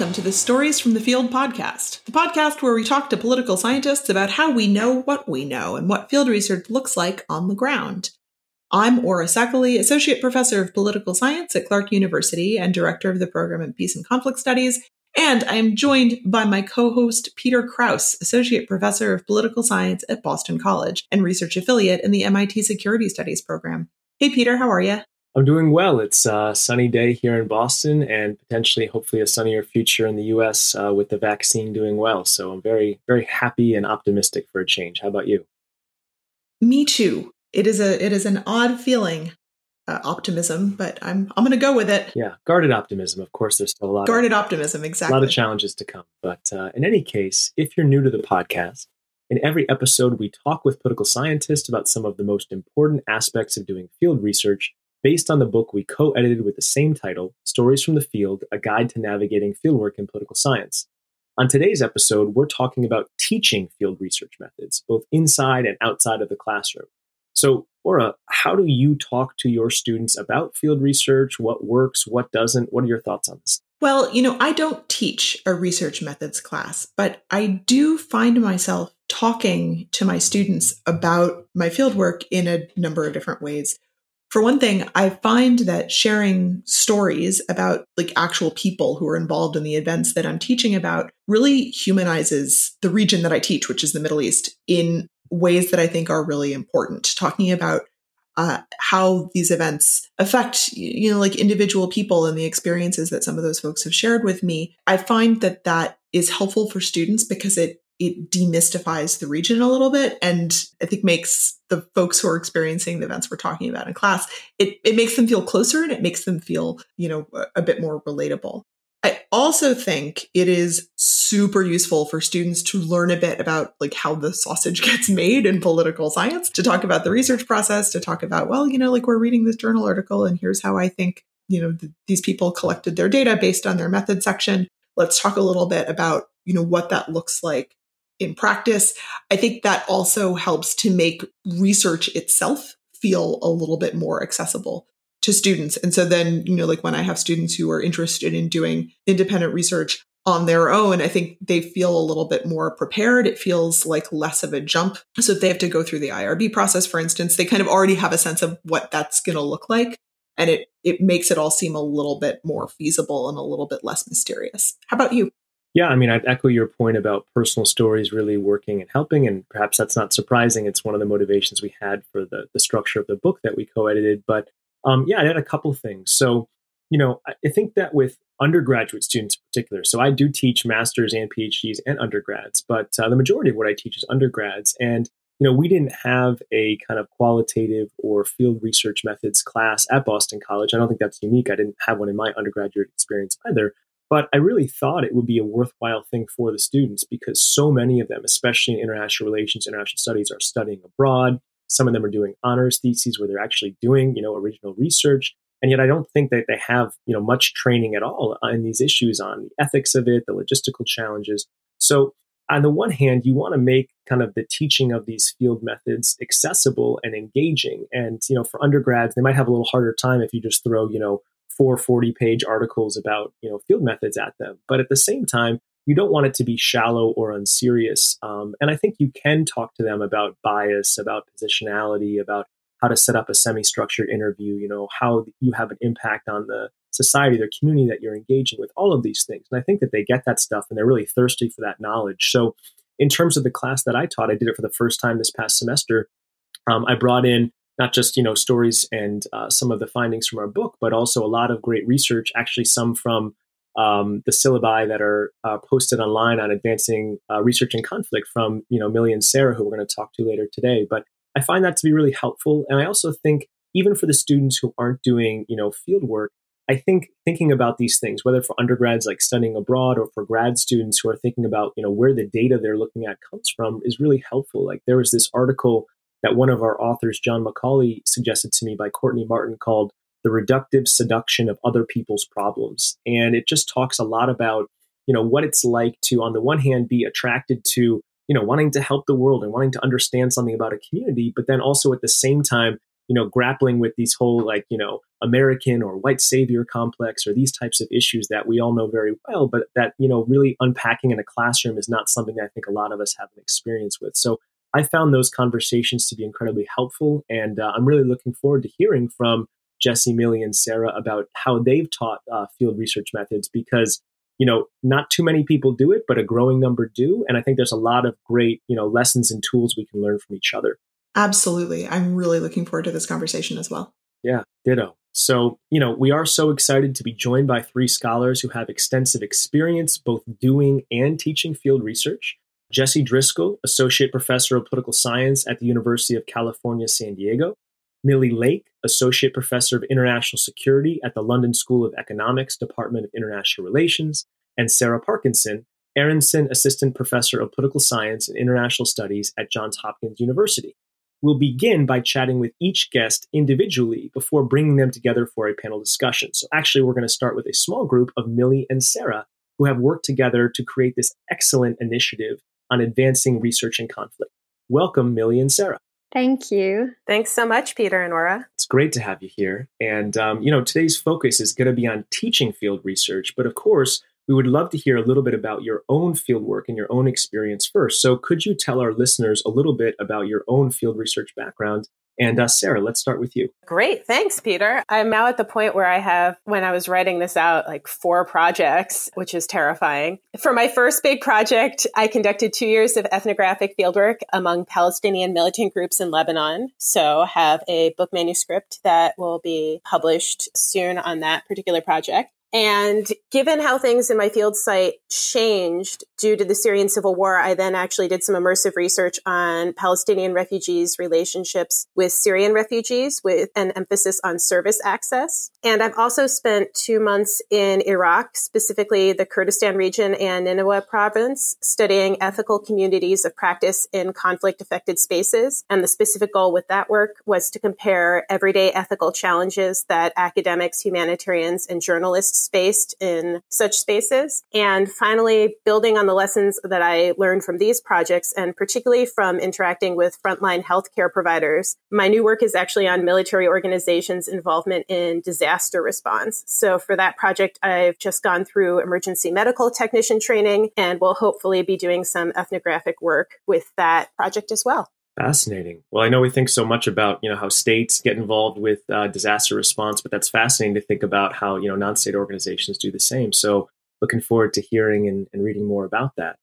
welcome to the Stories from the Field podcast, the podcast where we talk to political scientists about how we know what we know and what field research looks like on the ground. I'm Ora Szekely, Associate Professor of Political Science at Clark University and Director of the Program in Peace and Conflict Studies, and I am joined by my co host, Peter Krause, Associate Professor of Political Science at Boston College and Research Affiliate in the MIT Security Studies Program. Hey, Peter, how are you? I'm doing well. It's a sunny day here in Boston and potentially, hopefully, a sunnier future in the US uh, with the vaccine doing well. So I'm very, very happy and optimistic for a change. How about you? Me too. It is a it is an odd feeling, uh, optimism, but I'm I'm going to go with it. Yeah, guarded optimism. Of course, there's still a lot guarded of, optimism. Exactly, a lot of challenges to come. But uh, in any case, if you're new to the podcast, in every episode we talk with political scientists about some of the most important aspects of doing field research based on the book we co edited with the same title, Stories from the Field A Guide to Navigating Fieldwork in Political Science. On today's episode, we're talking about teaching field research methods, both inside and outside of the classroom. So, Ora, how do you talk to your students about field research? What works? What doesn't? What are your thoughts on this? Well, you know, I don't teach a research methods class, but I do find myself talking to my students about my fieldwork in a number of different ways. For one thing, I find that sharing stories about like actual people who are involved in the events that I'm teaching about really humanizes the region that I teach, which is the Middle East, in ways that I think are really important. Talking about uh, how these events affect, you know, like individual people and the experiences that some of those folks have shared with me. I find that that is helpful for students because it it demystifies the region a little bit and I think makes the folks who are experiencing the events we're talking about in class, it, it makes them feel closer and it makes them feel, you know, a bit more relatable. I also think it is super useful for students to learn a bit about like how the sausage gets made in political science, to talk about the research process, to talk about, well, you know, like we're reading this journal article and here's how I think, you know, th- these people collected their data based on their method section. Let's talk a little bit about, you know, what that looks like in practice. I think that also helps to make research itself feel a little bit more accessible to students. And so then, you know, like when I have students who are interested in doing independent research on their own, I think they feel a little bit more prepared. It feels like less of a jump. So if they have to go through the IRB process, for instance, they kind of already have a sense of what that's going to look like. And it, it makes it all seem a little bit more feasible and a little bit less mysterious. How about you? Yeah, I mean, I'd echo your point about personal stories really working and helping, and perhaps that's not surprising. It's one of the motivations we had for the the structure of the book that we co-edited. But um, yeah, I had a couple things. So, you know, I think that with undergraduate students in particular, so I do teach masters and PhDs and undergrads, but uh, the majority of what I teach is undergrads, and you know, we didn't have a kind of qualitative or field research methods class at Boston College. I don't think that's unique. I didn't have one in my undergraduate experience either. But I really thought it would be a worthwhile thing for the students because so many of them, especially in international relations, international studies, are studying abroad. Some of them are doing honors theses where they're actually doing, you know, original research. And yet I don't think that they have, you know, much training at all in these issues on the ethics of it, the logistical challenges. So on the one hand, you want to make kind of the teaching of these field methods accessible and engaging. And, you know, for undergrads, they might have a little harder time if you just throw, you know, four 40 page articles about you know field methods at them. But at the same time you don't want it to be shallow or unserious. Um, and i think you can talk to them about bias about positionality about how to set up a semi-structured interview you know how you have an impact on the society their community that you're engaging with all of these things. And i think that they get that stuff and they're really thirsty for that knowledge. So in terms of the class that i taught i did it for the first time this past semester. Um, i brought in not just you know stories and uh, some of the findings from our book, but also a lot of great research. Actually, some from um, the syllabi that are uh, posted online on advancing uh, research and conflict from you know Milli and Sarah, who we're going to talk to later today. But I find that to be really helpful, and I also think even for the students who aren't doing you know field work, I think thinking about these things, whether for undergrads like studying abroad or for grad students who are thinking about you know where the data they're looking at comes from, is really helpful. Like there was this article that one of our authors, John McCauley, suggested to me by Courtney Martin called The Reductive Seduction of Other People's Problems. And it just talks a lot about, you know, what it's like to, on the one hand, be attracted to, you know, wanting to help the world and wanting to understand something about a community, but then also at the same time, you know, grappling with these whole like, you know, American or white savior complex or these types of issues that we all know very well, but that, you know, really unpacking in a classroom is not something I think a lot of us have an experience with. So I found those conversations to be incredibly helpful. And uh, I'm really looking forward to hearing from Jesse, Milli, and Sarah about how they've taught uh, field research methods because you know not too many people do it but a growing number do and i think there's a lot of great you know lessons and tools we can learn from each other. Absolutely. I'm really looking forward to this conversation as well. Yeah ditto. So you know we are so excited to be joined by three scholars who have extensive experience both doing and teaching field research jesse driscoll associate professor of political science at the university of california san diego Milli Lake, Associate Professor of International Security at the London School of Economics, Department of International Relations, and Sarah Parkinson, Aronson Assistant Professor of Political Science and International Studies at Johns Hopkins University. We'll begin by chatting with each guest individually before bringing them together for a panel discussion. So, actually, we're going to start with a small group of Milli and Sarah who have worked together to create this excellent initiative on advancing research and conflict. Welcome, Milli and Sarah. Thank you. Thanks so much, Peter and Ora. It's great to have you here. And, um, you know, today's focus is going to be on teaching field research. But of course, we would love to hear a little bit about your own field work and your own experience first. So, could you tell our listeners a little bit about your own field research background and uh, Sarah, let's start with you. Great. Thanks, Peter. I'm now at the point where I have, when I was writing this out, like four projects, which is terrifying. For my first big project, I conducted two years of ethnographic fieldwork among Palestinian militant groups in Lebanon. So have a book manuscript that will be published soon on that particular project. And given how things in my field site changed due to the Syrian civil war, I then actually did some immersive research on Palestinian refugees' relationships with Syrian refugees with an emphasis on service access. And I've also spent two months in Iraq, specifically the Kurdistan region and Nineveh province, studying ethical communities of practice in conflict affected spaces. And the specific goal with that work was to compare everyday ethical challenges that academics, humanitarians, and journalists spaced in such spaces. And finally, building on the lessons that I learned from these projects, and particularly from interacting with frontline healthcare providers, my new work is actually on military organizations' involvement in disaster response. So for that project, I've just gone through emergency medical technician training and will hopefully be doing some ethnographic work with that project as well. Fascinating. Well, I know we think so much about you know how states get involved with uh, disaster response, but that's fascinating to think about how you know non-state organizations do the same. So, looking forward to hearing and, and reading more about that.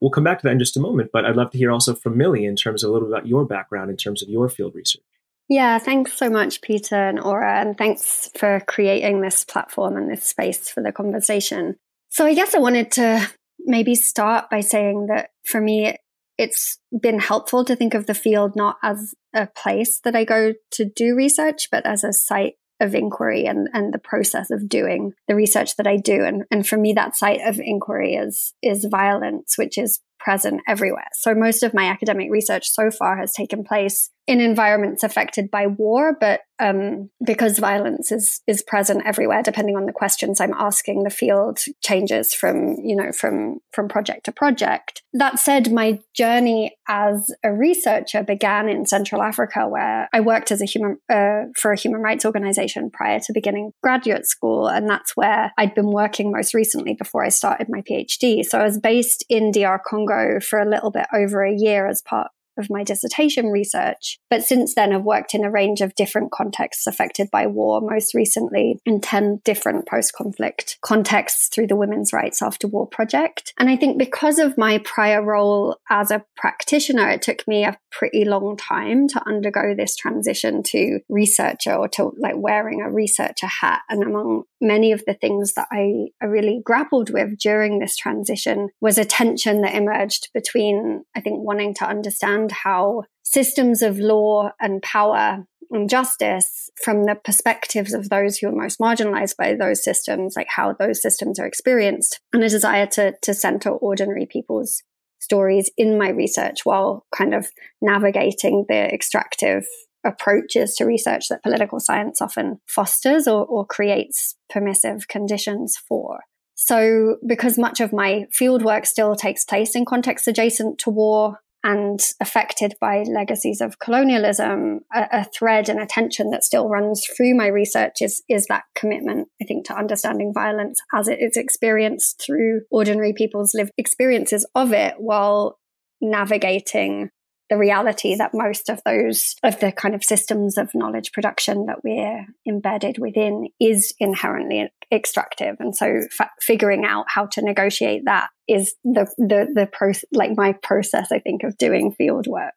We'll come back to that in just a moment, but I'd love to hear also from Milli in terms of a little bit about your background in terms of your field research. Yeah, thanks so much, Peter and Ora, and thanks for creating this platform and this space for the conversation. So, I guess I wanted to maybe start by saying that for me, it's been helpful to think of the field not as a place that I go to do research, but as a site of inquiry and, and the process of doing the research that I do. And, and for me, that site of inquiry is, is violence, which is present everywhere. So most of my academic research so far has taken place in environments affected by war, but um, because violence is is present everywhere, depending on the questions I'm asking, the field changes from you know from from project to project. That said, my journey as a researcher began in Central Africa, where I worked as a human uh, for a human rights organization prior to beginning graduate school, and that's where I'd been working most recently before I started my PhD. So I was based in DR Congo for a little bit over a year as part of my dissertation research. But since then, I've worked in a range of different contexts affected by war, most recently in 10 different post conflict contexts through the Women's Rights After War project. And I think because of my prior role as a practitioner, it took me a pretty long time to undergo this transition to researcher or to like wearing a researcher hat. And among many of the things that I, I really grappled with during this transition was a tension that emerged between, I think, wanting to understand how systems of law and power and justice from the perspectives of those who are most marginalized by those systems, like how those systems are experienced, and a desire to, to center ordinary people's stories in my research while kind of navigating the extractive approaches to research that political science often fosters or, or creates permissive conditions for. So, because much of my fieldwork still takes place in contexts adjacent to war, and affected by legacies of colonialism, a, a, thread and a tension that still runs through my research is, is that commitment, I think, to understanding violence as it is experienced through ordinary people's lived experiences of it while navigating the reality that most of those of the kind of systems of knowledge production that we're embedded within is inherently extractive. And so f- figuring out how to negotiate that is the the the process like my process i think of doing field work.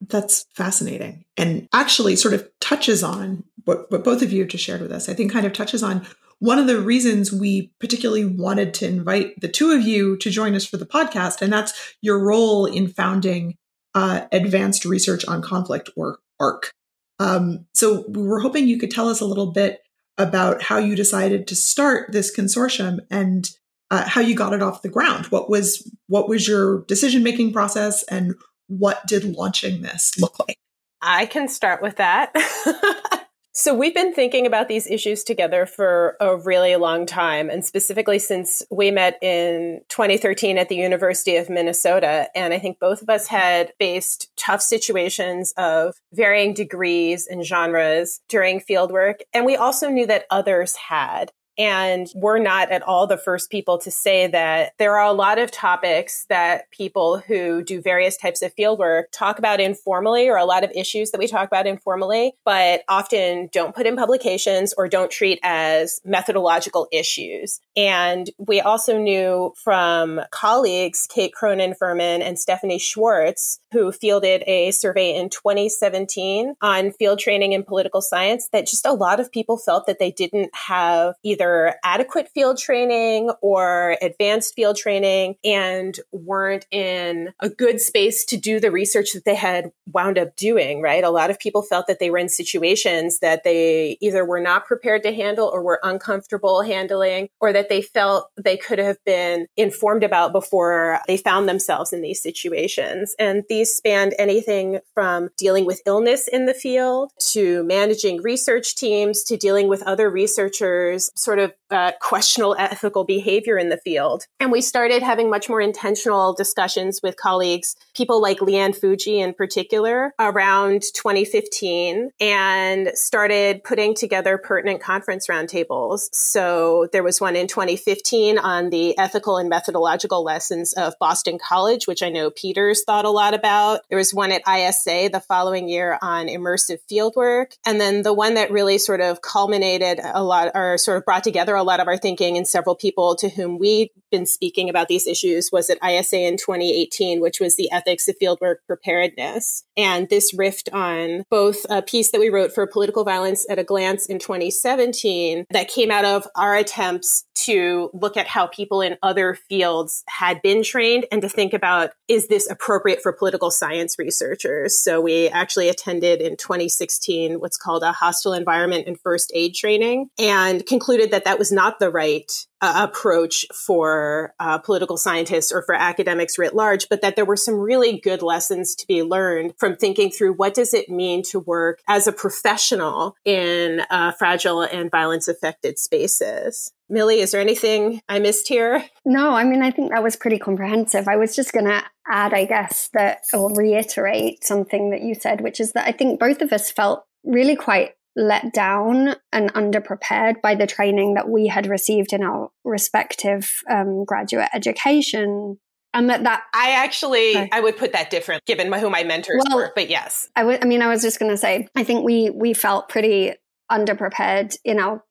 That's fascinating. And actually sort of touches on what, what both of you just shared with us. I think kind of touches on one of the reasons we particularly wanted to invite the two of you to join us for the podcast and that's your role in founding uh, Advancing Research on Conflict, or ARC. Um, so we were hoping you could tell us a little bit about how you decided to start this consortium and uh, how you got it off the ground. What was what was your decision making process, and what did launching this look like? I can start with that. So we've been thinking about these issues together for a really long time, and specifically since we met in 2013 at the University of Minnesota. And I think both of us had faced tough situations of varying degrees and genres during fieldwork. And we also knew that others had. And we're not at all the first people to say that there are a lot of topics that people who do various types of fieldwork talk about informally, or a lot of issues that we talk about informally, but often don't put in publications or don't treat as methodological issues. And we also knew from colleagues, Kate Cronin Furman and Stephanie Schwartz, who fielded a survey in 2017 on field training in political science, that just a lot of people felt that they didn't have either either adequate field training or advanced field training and weren't in a good space to do the research that they had wound up doing, right? A lot of people felt that they were in situations that they either were not prepared to handle or were uncomfortable handling, or that they felt they could have been informed about before they found themselves in these situations. And these spanned anything from dealing with illness in the field to managing research teams to dealing with other researchers, sort sort of uh, questionable ethical behavior in the field. And we started having much more intentional discussions with colleagues, people like Lee Ann Fujii in particular, around 2015, and started putting together pertinent conference roundtables. So there was one in 2015 on the ethical and methodological lessons of Boston College, which I know Peter's thought a lot about. There was one at ISA the following year on immersive fieldwork. And then the one that really sort of culminated a lot or sort of brought together a lot of our thinking and several people to whom we've been speaking about these issues was at ISA in 2018, which was the ethics of fieldwork preparedness. And this riffed on both a piece that we wrote for political violence at a glance in 2017 that came out of our attempts to look at how people in other fields had been trained and to think about is this appropriate for political science researchers? So we actually attended in 2016 what's called a hostile environment and first aid training and concluded that that that was not the right uh, approach for uh, political scientists or for academics writ large, but that there were some really good lessons to be learned from thinking through what does it mean to work as a professional in uh, fragile and violence affected spaces. Milli, is there anything I missed here? No, I mean, I think that was pretty comprehensive. I was just going to add, I guess, that or reiterate something that you said, which is that I think both of us felt really quite let down and underprepared by the training that we had received in our respective um, graduate education and that that I actually sorry. I would put that different given who my mentors well, were, but yes. I, w- I mean I was just going to say I think we we felt pretty underprepared in our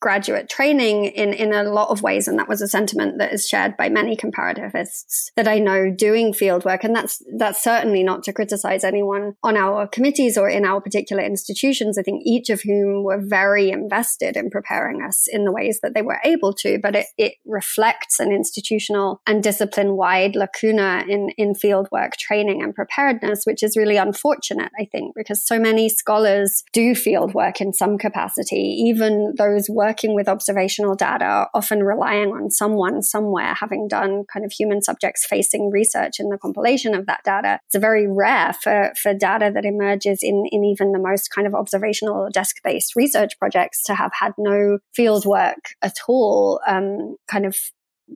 graduate training in, in a lot of ways. And that was a sentiment that is shared by many comparativists that I know doing field work. And that's, that's certainly not to criticize anyone on our committees or in our particular institutions. I think each of whom were very invested in preparing us in the ways that they were able to, but it, it reflects an institutional and discipline wide lacuna in, in field work training and preparedness, which is really unfortunate, I think, because so many scholars do field work in some capacity, even those work working with observational data, often relying on someone somewhere having done kind of human subjects facing research in the compilation of that data. It's very rare for, for data that emerges in, in even the most kind of observational desk based research projects to have had no field work at all, um, kind of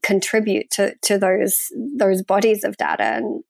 contribute to, to those, those bodies of data. And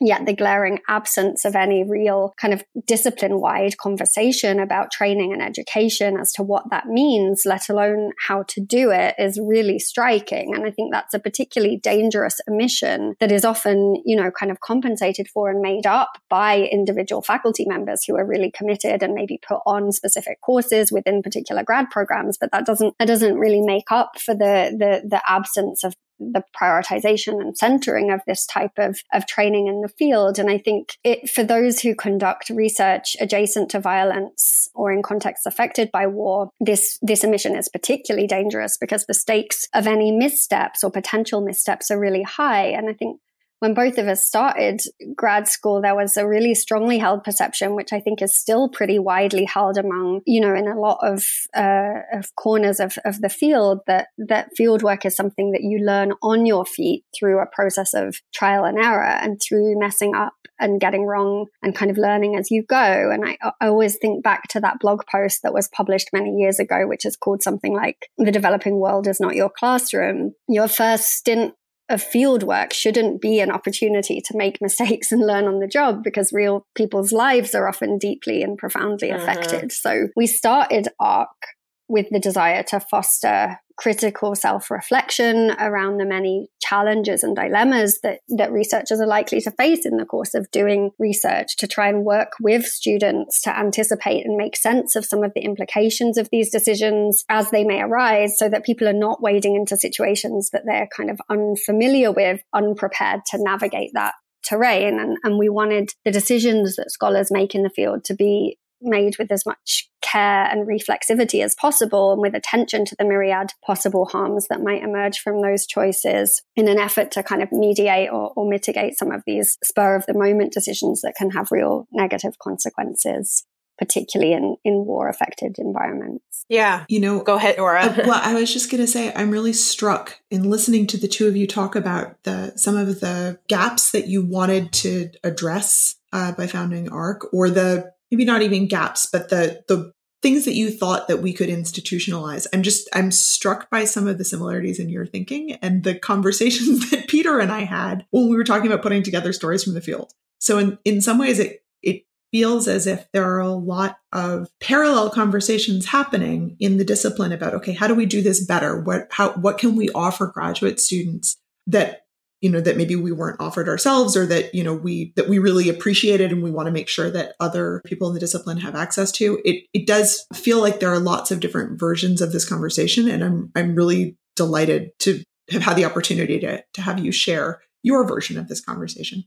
yet the glaring absence of any real kind of discipline wide conversation about training and education as to what that means, let alone how to do it, is really striking. And I think that's a particularly dangerous omission that is often, you know, kind of compensated for and made up by individual faculty members who are really committed and maybe put on specific courses within particular grad programs. But that doesn't, that doesn't really make up for the, the, the absence of the prioritization and centering of this type of, of training in the field. And I think it, for those who conduct research adjacent to violence or in contexts affected by war, this, this omission is particularly dangerous because the stakes of any missteps or potential missteps are really high. And I think when both of us started grad school, there was a really strongly held perception, which I think is still pretty widely held among, you know, in a lot of, uh, of corners of, of the field that, that field work is something that you learn on your feet through a process of trial and error and through messing up and getting wrong and kind of learning as you go. And I, I always think back to that blog post that was published many years ago, which is called something like The Developing World is Not Your Classroom. Your first stint of field work shouldn't be an opportunity to make mistakes and learn on the job because real people's lives are often deeply and profoundly uh-huh. affected. So we started ARC with the desire to foster critical self-reflection around the many challenges and dilemmas that, that researchers are likely to face in the course of doing research to try and work with students to anticipate and make sense of some of the implications of these decisions as they may arise so that people are not wading into situations that they're kind of unfamiliar with, unprepared to navigate that terrain. And, and we wanted the decisions that scholars make in the field to be made with as much care and reflexivity as possible and with attention to the myriad possible harms that might emerge from those choices in an effort to kind of mediate or, or mitigate some of these spur of the moment decisions that can have real negative consequences particularly in, in war affected environments. Yeah. You know, go ahead, Ora. uh, well, I was just going to say, I'm really struck in listening to the two of you talk about the, some of the gaps that you wanted to address uh, by founding ARC or the maybe not even gaps, but the the things that you thought that we could institutionalize. I'm just I'm struck by some of the similarities in your thinking and the conversations that Peter and I had when we were talking about putting together stories from the field. So in in some ways it it feels as if there are a lot of parallel conversations happening in the discipline about okay, how do we do this better? What how what can we offer graduate students that you know that maybe we weren't offered ourselves or that you know we that we really appreciated and we want to make sure that other people in the discipline have access to. It it does feel like there are lots of different versions of this conversation and i'm i'm really delighted to have had the opportunity to to have you share your version of this conversation.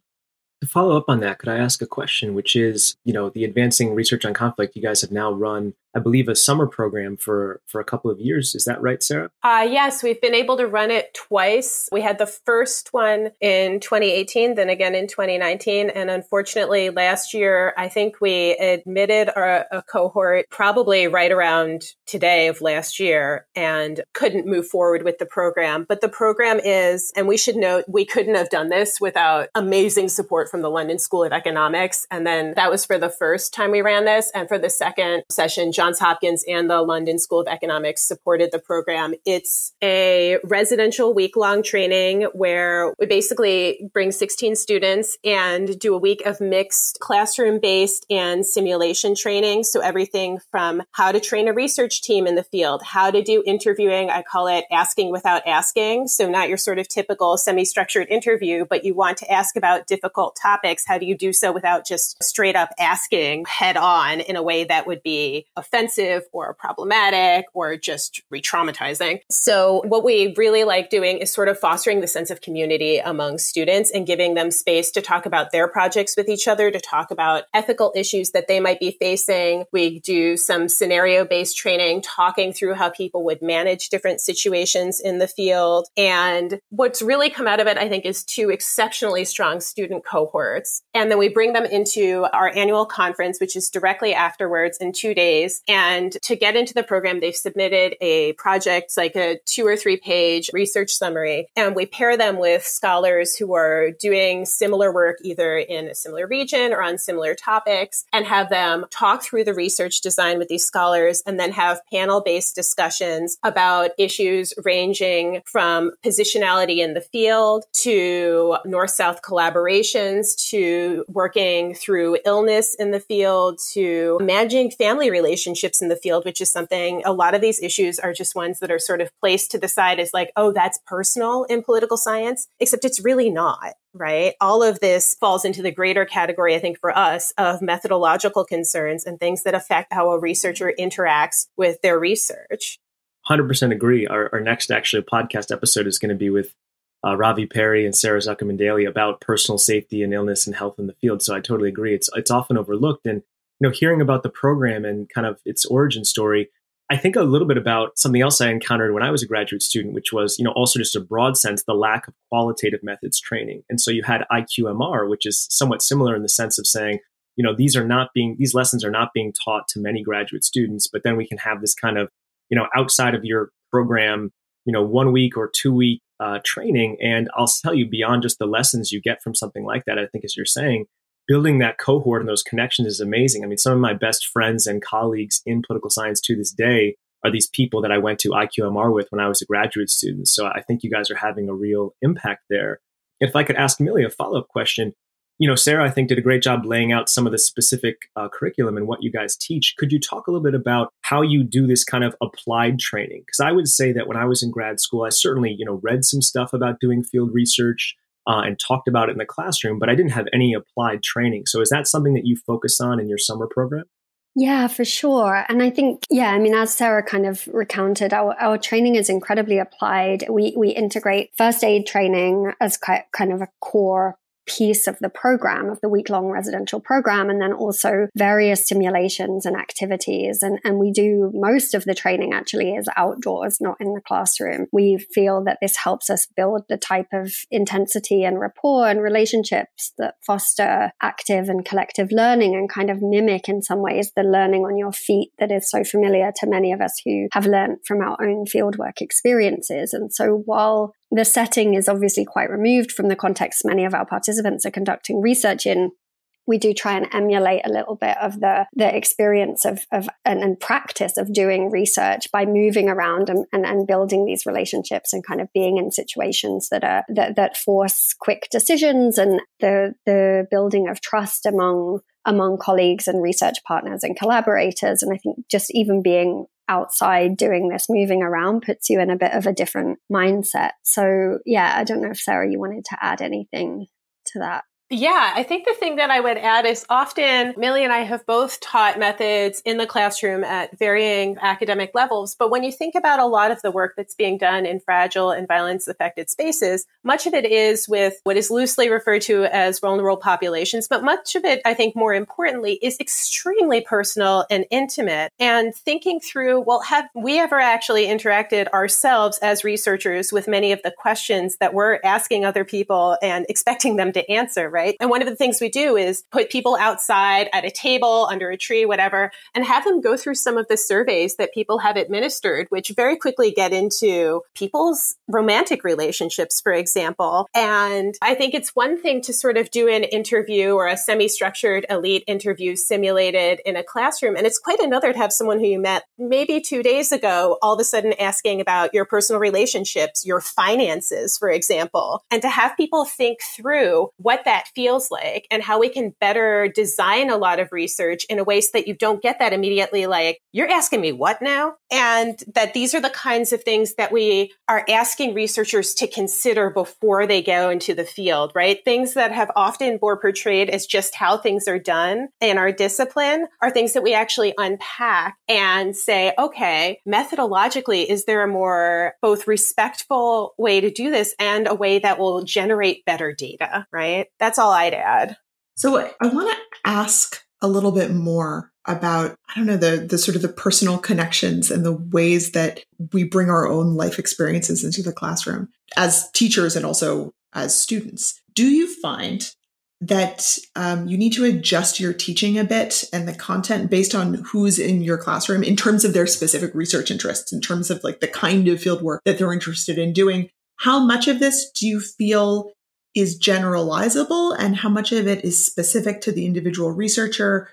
To follow up on that could i ask a question which is you know the advancing research on conflict you guys have now run I believe, a summer program for for a couple of years. Is that right, Sarah? Uh, yes, we've been able to run it twice. We had the first one in 2018, then again in 2019, and unfortunately, last year I think we admitted a, a cohort probably right around today of last year and couldn't move forward with the program. But the program is, and we should note, we couldn't have done this without amazing support from the London School of Economics. And then that was for the first time we ran this, and for the second session. Johns Hopkins and the London School of Economics supported the program. It's a residential week long training where we basically bring 16 students and do a week of mixed classroom based and simulation training. So everything from how to train a research team in the field, how to do interviewing. I call it asking without asking. So not your sort of typical semi structured interview, but you want to ask about difficult topics. How do you do so without just straight up asking head on in a way that would be offensive or problematic or just re traumatizing. So, what we really like doing is sort of fostering the sense of community among students and giving them space to talk about their projects with each other, to talk about ethical issues that they might be facing. We do some scenario based training, talking through how people would manage different situations in the field. And what's really come out of it, I think, is two exceptionally strong student cohorts. And then we bring them into our annual conference, which is directly afterwards in two days And to get into the program, they've submitted a project, like a two or three page research summary. And we pair them with scholars who are doing similar work either in a similar region or on similar topics and have them talk through the research design with these scholars and then have panel based discussions about issues ranging from positionality in the field to north south collaborations to working through illness in the field to managing family relationships in the field, which is something a lot of these issues are just ones that are sort of placed to the side as like, oh, that's personal in political science, except it's really not right? All of this falls into the greater category, I think, for us of methodological concerns and things that affect how a researcher interacts with their research. 100% agree. Our, our next actually podcast episode is going to be with uh, Ravi Perry and Sarah Zukerman Daly about personal safety and illness and health in the field. So I totally agree. It's it's often overlooked, and you know, hearing about the program and kind of its origin story, I think a little bit about something else I encountered when I was a graduate student, which was you know also just a broad sense the lack of qualitative methods training. And so you had IQMR, which is somewhat similar in the sense of saying you know these are not being these lessons are not being taught to many graduate students, but then we can have this kind of you know outside of your program you know one week or two week uh, training. And I'll tell you, beyond just the lessons you get from something like that, I think, as you're saying, building that cohort and those connections is amazing. I mean, some of my best friends and colleagues in political science to this day are these people that I went to IQMR with when I was a graduate student. So I think you guys are having a real impact there. If I could ask Amelia a follow up question, you know, Sarah, I think did a great job laying out some of the specific uh, curriculum and what you guys teach. Could you talk a little bit about how you do this kind of applied training? Because I would say that when I was in grad school, I certainly, you know, read some stuff about doing field research uh, and talked about it in the classroom, but I didn't have any applied training. So is that something that you focus on in your summer program? Yeah, for sure. And I think, yeah, I mean, as Sarah kind of recounted, our, our training is incredibly applied. We, we integrate first aid training as kind of a core piece of the program, of the week long residential program, and then also various simulations and activities. And, and we do most of the training actually is outdoors, not in the classroom. We feel that this helps us build the type of intensity and rapport and relationships that foster active and collective learning and kind of mimic in some ways the learning on your feet that is so familiar to many of us who have learned from our own fieldwork experiences. And so while the setting is obviously quite removed from the context many of our participants are conducting research in. We do try and emulate a little bit of the the experience of, of and, and practice of doing research by moving around and, and, and, building these relationships and kind of being in situations that are that, that force quick decisions and the the building of trust among among colleagues and research partners and collaborators. And i think just even being outside doing this, moving around puts you in a bit of a different mindset. So, yeah, I don't know if Sarah, you wanted to add anything to that. Yeah, I think the thing that I would add is often Milli and I have both taught methods in the classroom at varying academic levels. But when you think about a lot of the work that's being done in fragile and violence affected spaces, much of it is with what is loosely referred to as vulnerable populations. But much of it, I think more importantly, is extremely personal and intimate. And thinking through, well, have we ever actually interacted ourselves as researchers with many of the questions that we're asking other people and expecting them to answer, right? Right? And one of the things we do is put people outside at a table, under a tree, whatever, and have them go through some of the surveys that people have administered, which very quickly get into people's romantic relationships, for example. And I think it's one thing to sort of do an interview or a semi structured elite interview simulated in a classroom. And it's quite another to have someone who you met maybe two days ago all of a sudden asking about your personal relationships, your finances, for example, and to have people think through what that feels like and how we can better design a lot of research in a way so that you don't get that immediately like, you're asking me what now? And that these are the kinds of things that we are asking researchers to consider before they go into the field, right? Things that have often been portrayed as just how things are done in our discipline are things that we actually unpack and say, okay, methodologically, is there a more both respectful way to do this and a way that will generate better data, right? That's all I'd add. So I want to ask a little bit more about I don't know the the sort of the personal connections and the ways that we bring our own life experiences into the classroom as teachers and also as students. Do you find that um, you need to adjust your teaching a bit and the content based on who's in your classroom in terms of their specific research interests, in terms of like the kind of field work that they're interested in doing. How much of this do you feel is generalizable and how much of it is specific to the individual researcher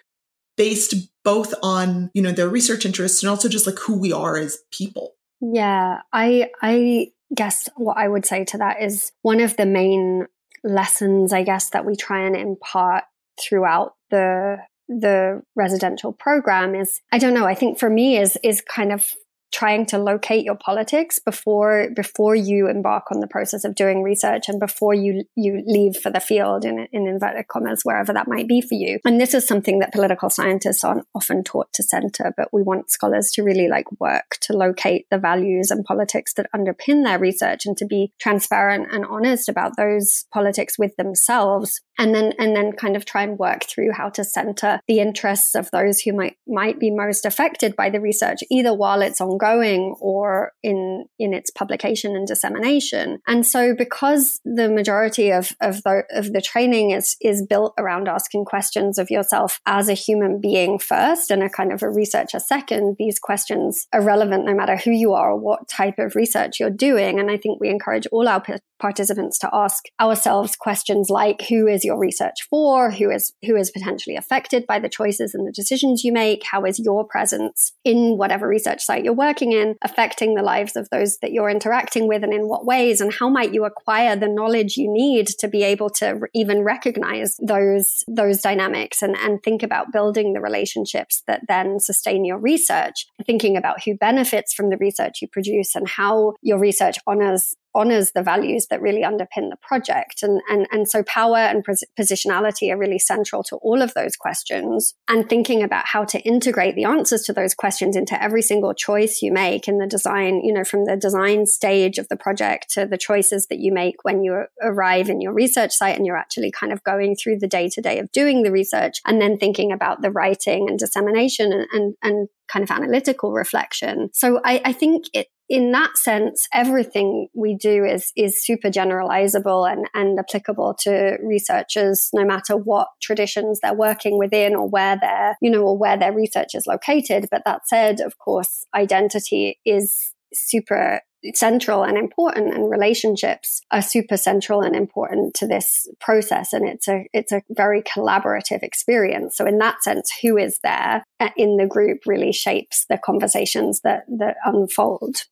based both on, you know, their research interests and also just like who we are as people? Yeah, I I guess what I would say to that is one of the main lessons, I guess, that we try and impart throughout the the residential program is I don't know, I think for me is is kind of trying to locate your politics before before you embark on the process of doing research and before you you leave for the field in, in inverted commas wherever that might be for you. And this is something that political scientists aren't often taught to center but we want scholars to really like work to locate the values and politics that underpin their research and to be transparent and honest about those politics with themselves and then and then kind of try and work through how to center the interests of those who might might be most affected by the research either while it's ongoing or in in its publication and dissemination. And so because the majority of of the of the training is is built around asking questions of yourself as a human being first and a kind of a researcher second these questions are relevant no matter who you are or what type of research you're doing. And i think we encourage all our participants to ask ourselves questions like who is your research for who is who is potentially affected by the choices and the decisions you make how is your presence in whatever research site you're working in affecting the lives of those that you're interacting with and in what ways and how might you acquire the knowledge you need to be able to even recognize those those dynamics and and think about building the relationships that then sustain your research? Thinking about who benefits from the research you produce and how your research honors honors the values that really underpin the project. And, and, and so power and positionality are really central to all of those questions. And thinking about how to integrate the answers to those questions into every single choice you make in the design, you know, from the design stage of the project to the choices that you make when you arrive in your research site and you're actually kind of going through the day to day of doing the research and then thinking about the writing and dissemination and, and, and kind of analytical reflection. So I, I think it, in that sense, everything we do is is super generalizable and, and applicable to researchers, no matter what traditions they're working within or where their, you know, or where their research is located. But that said, of course, identity is super central and important and relationships are super central and important to this process. And it's a it's a very collaborative experience. So in that sense who is there uh, in the group really shapes the conversations that that unfold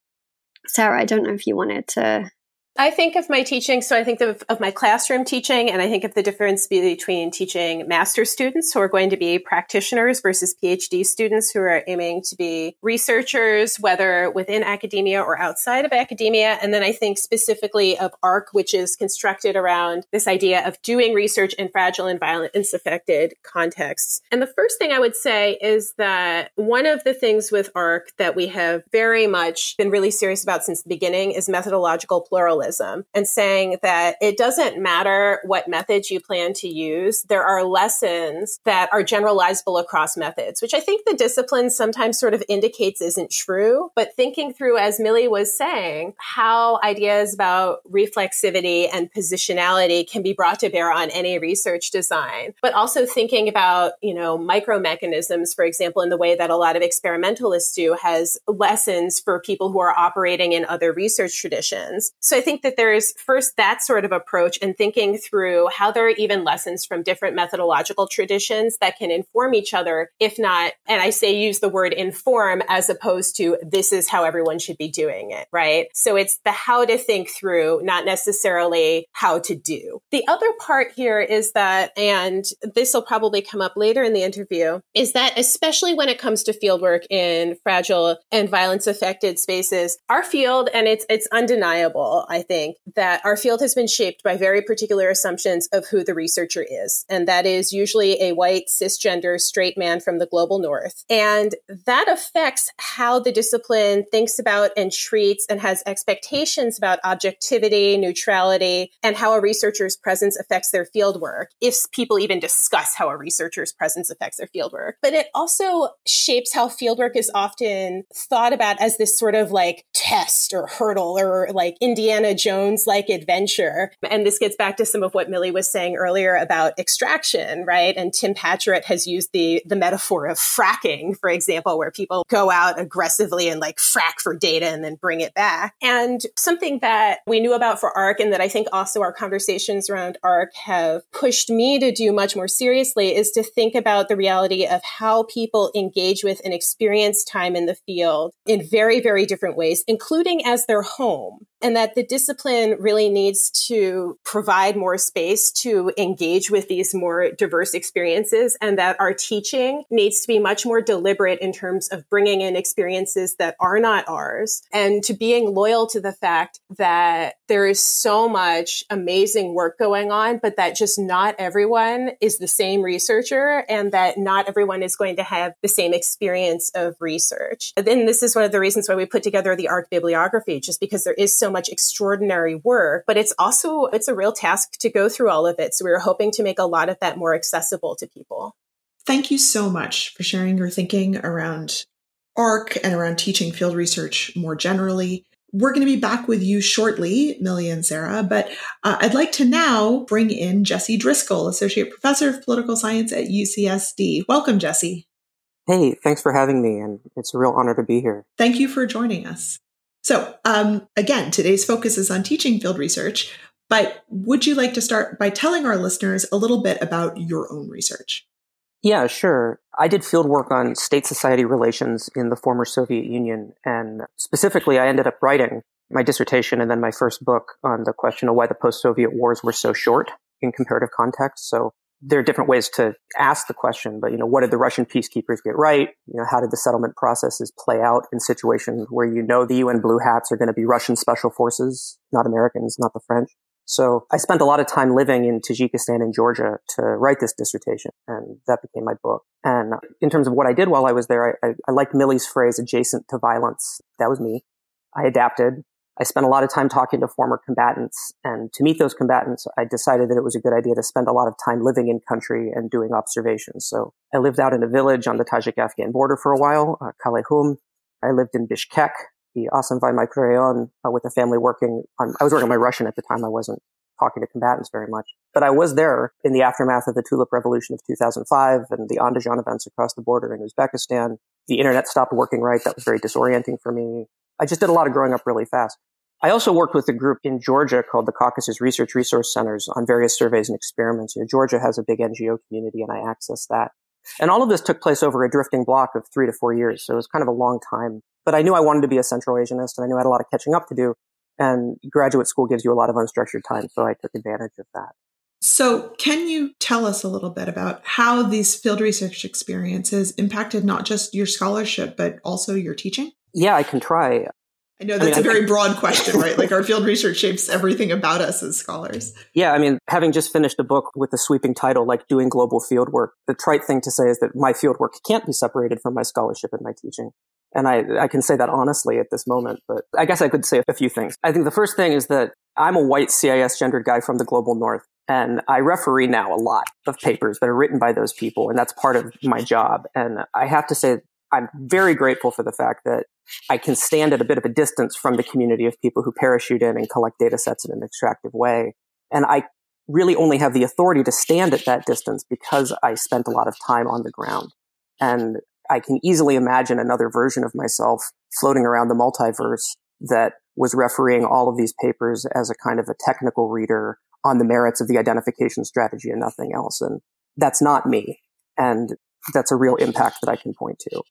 Sarah, I don't know if you wanted to I think of my teaching, so I think of, of, my classroom teaching, and I think of the difference between teaching master students who are going to be practitioners versus PhD students who are aiming to be researchers, whether within academia or outside of academia. And then I think specifically of ARC, which is constructed around this idea of doing research in fragile and violent and affected contexts. And the first thing I would say is that one of the things with ARC that we have very much been really serious about since the beginning is methodological pluralism and saying that it doesn't matter what methods you plan to use. There are lessons that are generalizable across methods, which I think the discipline sometimes sort of indicates isn't true. But thinking through, as Milli was saying, how ideas about reflexivity and positionality can be brought to bear on any research design, but also thinking about, you know, micro mechanisms, for example, in the way that a lot of experimentalists do has lessons for people who are operating in other research traditions. So I think think that there is first that sort of approach and thinking through how there are even lessons from different methodological traditions that can inform each other, if not, and I say use the word inform as opposed to this is how everyone should be doing it, right? So it's the how to think through, not necessarily how to do. The other part here is that, and this will probably come up later in the interview, is that especially when it comes to fieldwork in fragile and violence affected spaces, our field, and it's, it's undeniable, I think, that our field has been shaped by very particular assumptions of who the researcher is. And that is usually a white, cisgender, straight man from the global north. And that affects how the discipline thinks about and treats and has expectations about objectivity, neutrality, and how a researcher's presence affects their fieldwork, if people even discuss how a researcher's presence affects their fieldwork. But it also shapes how fieldwork is often thought about as this sort of like test or hurdle or like Indiana Indiana Jones like adventure. And this gets back to some of what Milli was saying earlier about extraction, right? And Tim Pachirat has used the, the metaphor of fracking, for example, where people go out aggressively and like frack for data and then bring it back. And something that we knew about for ARC and that I think also our conversations around ARC have pushed me to do much more seriously is to think about the reality of how people engage with and experience time in the field in very, very different ways, including as their home and that the discipline really needs to provide more space to engage with these more diverse experiences and that our teaching needs to be much more deliberate in terms of bringing in experiences that are not ours and to being loyal to the fact that there is so much amazing work going on, but that just not everyone is the same researcher and that not everyone is going to have the same experience of research. And then this is one of the reasons why we put together the ARC bibliography, just because there is so so much extraordinary work, but it's also, it's a real task to go through all of it. So we were hoping to make a lot of that more accessible to people. Thank you so much for sharing your thinking around ARC and around teaching field research more generally. We're going to be back with you shortly, Milli and Sarah, but uh, I'd like to now bring in Jesse Driscoll, Associate Professor of Political Science at UCSD. Welcome, Jesse. Hey, thanks for having me, and it's a real honor to be here. Thank you for joining us. So, um, again, today's focus is on teaching field research, but would you like to start by telling our listeners a little bit about your own research? Yeah, sure. I did field work on state society relations in the former Soviet Union. And specifically, I ended up writing my dissertation and then my first book on the question of why the post Soviet wars were so short in comparative context. So there are different ways to ask the question, but you know, what did the Russian peacekeepers get right? You know, how did the settlement processes play out in situations where you know the UN blue hats are going to be Russian special forces, not Americans, not the French? So I spent a lot of time living in Tajikistan and Georgia to write this dissertation, and that became my book. And in terms of what I did while I was there, I, I, I like Milli's phrase, adjacent to violence. That was me. I adapted. I spent a lot of time talking to former combatants. And to meet those combatants, I decided that it was a good idea to spend a lot of time living in country and doing observations. So I lived out in a village on the Tajik Afghan border for a while, uh, Kalaikhum. I lived in Bishkek, the Asanbai microrayon, uh, with a family working on, I was working on my Russian at the time. I wasn't talking to combatants very much. But I was there in the aftermath of the Tulip Revolution of 2005 and the Andijan events across the border in Uzbekistan. The internet stopped working right. That was very disorienting for me. I just did a lot of growing up really fast. I also worked with a group in Georgia called the Caucasus Research Resource Centers on various surveys and experiments. You know, Georgia has a big NGO community and I accessed that. And all of this took place over a drifting block of three to four years. So it was kind of a long time. But I knew I wanted to be a Central Asianist and I knew I had a lot of catching up to do. And graduate school gives you a lot of unstructured time. So I took advantage of that. So, can you tell us a little bit about how these field research experiences impacted not just your scholarship, but also your teaching? Yeah, I can try. I know that's I mean, a very broad question, right? Like our field research shapes everything about us as scholars. Yeah, I mean, having just finished a book with a sweeping title like Doing Global Fieldwork, the trite thing to say is that my fieldwork can't be separated from my scholarship and my teaching. And I, I can say that honestly at this moment, but I guess I could say a few things. I think the first thing is that I'm a white CIS gendered guy from the global north. And I referee now a lot of papers that are written by those people. And that's part of my job. And I have to say, I'm very grateful for the fact that I can stand at a bit of a distance from the community of people who parachute in and collect data sets in an extractive way. And I really only have the authority to stand at that distance because I spent a lot of time on the ground. And I can easily imagine another version of myself floating around the multiverse that was refereeing all of these papers as a kind of a technical reader on the merits of the identification strategy and nothing else. And that's not me. And that's a real impact that I can point to.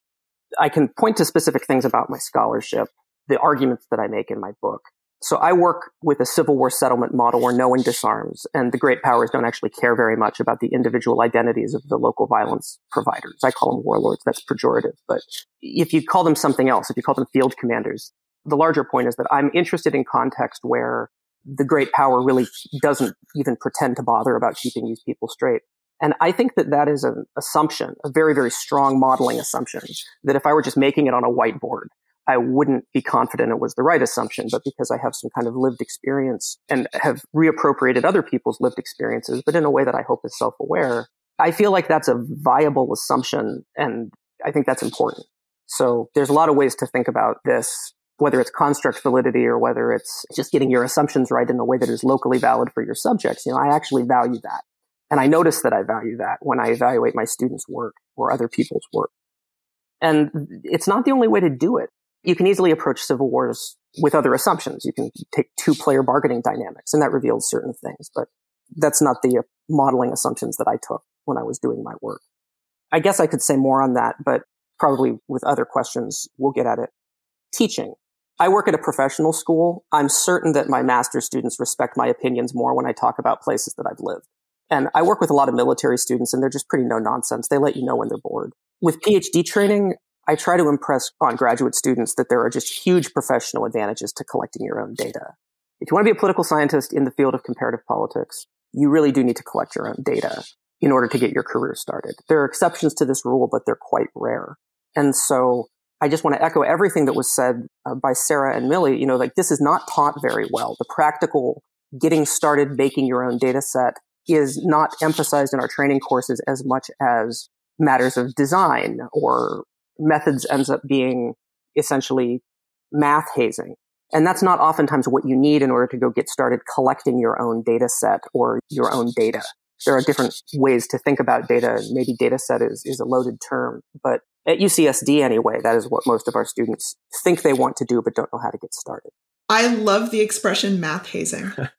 I can point to specific things about my scholarship, the arguments that I make in my book. So I work with a Civil War settlement model where no one disarms, and the great powers don't actually care very much about the individual identities of the local violence providers. I call them warlords. That's pejorative. But if you call them something else, if you call them field commanders, the larger point is that I'm interested in context where the great power really doesn't even pretend to bother about keeping these people straight. And I think that that is an assumption, a very, very strong modeling assumption that if I were just making it on a whiteboard, I wouldn't be confident it was the right assumption, but because I have some kind of lived experience and have reappropriated other people's lived experiences, but in a way that I hope is self-aware, I feel like that's a viable assumption. And I think that's important. So there's a lot of ways to think about this. whether it's construct validity or whether it's just getting your assumptions right in a way that is locally valid for your subjects, you know, I actually value that. And I notice that I value that when I evaluate my students' work or other people's work. And it's not the only way to do it. You can easily approach civil wars with other assumptions. You can take two player bargaining dynamics and that reveals certain things, but that's not the modeling assumptions that I took when I was doing my work. I guess I could say more on that, but probably with other questions, we'll get at it. Teaching. I work at a professional school. I'm certain that my master students respect my opinions more when I talk about places that I've lived. And I work with a lot of military students and they're just pretty no nonsense. They let you know when they're bored. With PhD training, I try to impress on graduate students that there are just huge professional advantages to collecting your own data. If you want to be a political scientist in the field of comparative politics, you really do need to collect your own data in order to get your career started. There are exceptions to this rule, but they're quite rare. And so I just want to echo everything that was said uh, by Sarah and Milli. You know, like this is not taught very well. The practical getting started making your own data set is not emphasized in our training courses as much as matters of design or methods ends up being essentially math hazing. And that's not oftentimes what you need in order to go get started collecting your own data set or your own data. There are different ways to think about data. Maybe data set is, is a loaded term, but at UCSD anyway, that is what most of our students think they want to do, but don't know how to get started. I love the expression math hazing.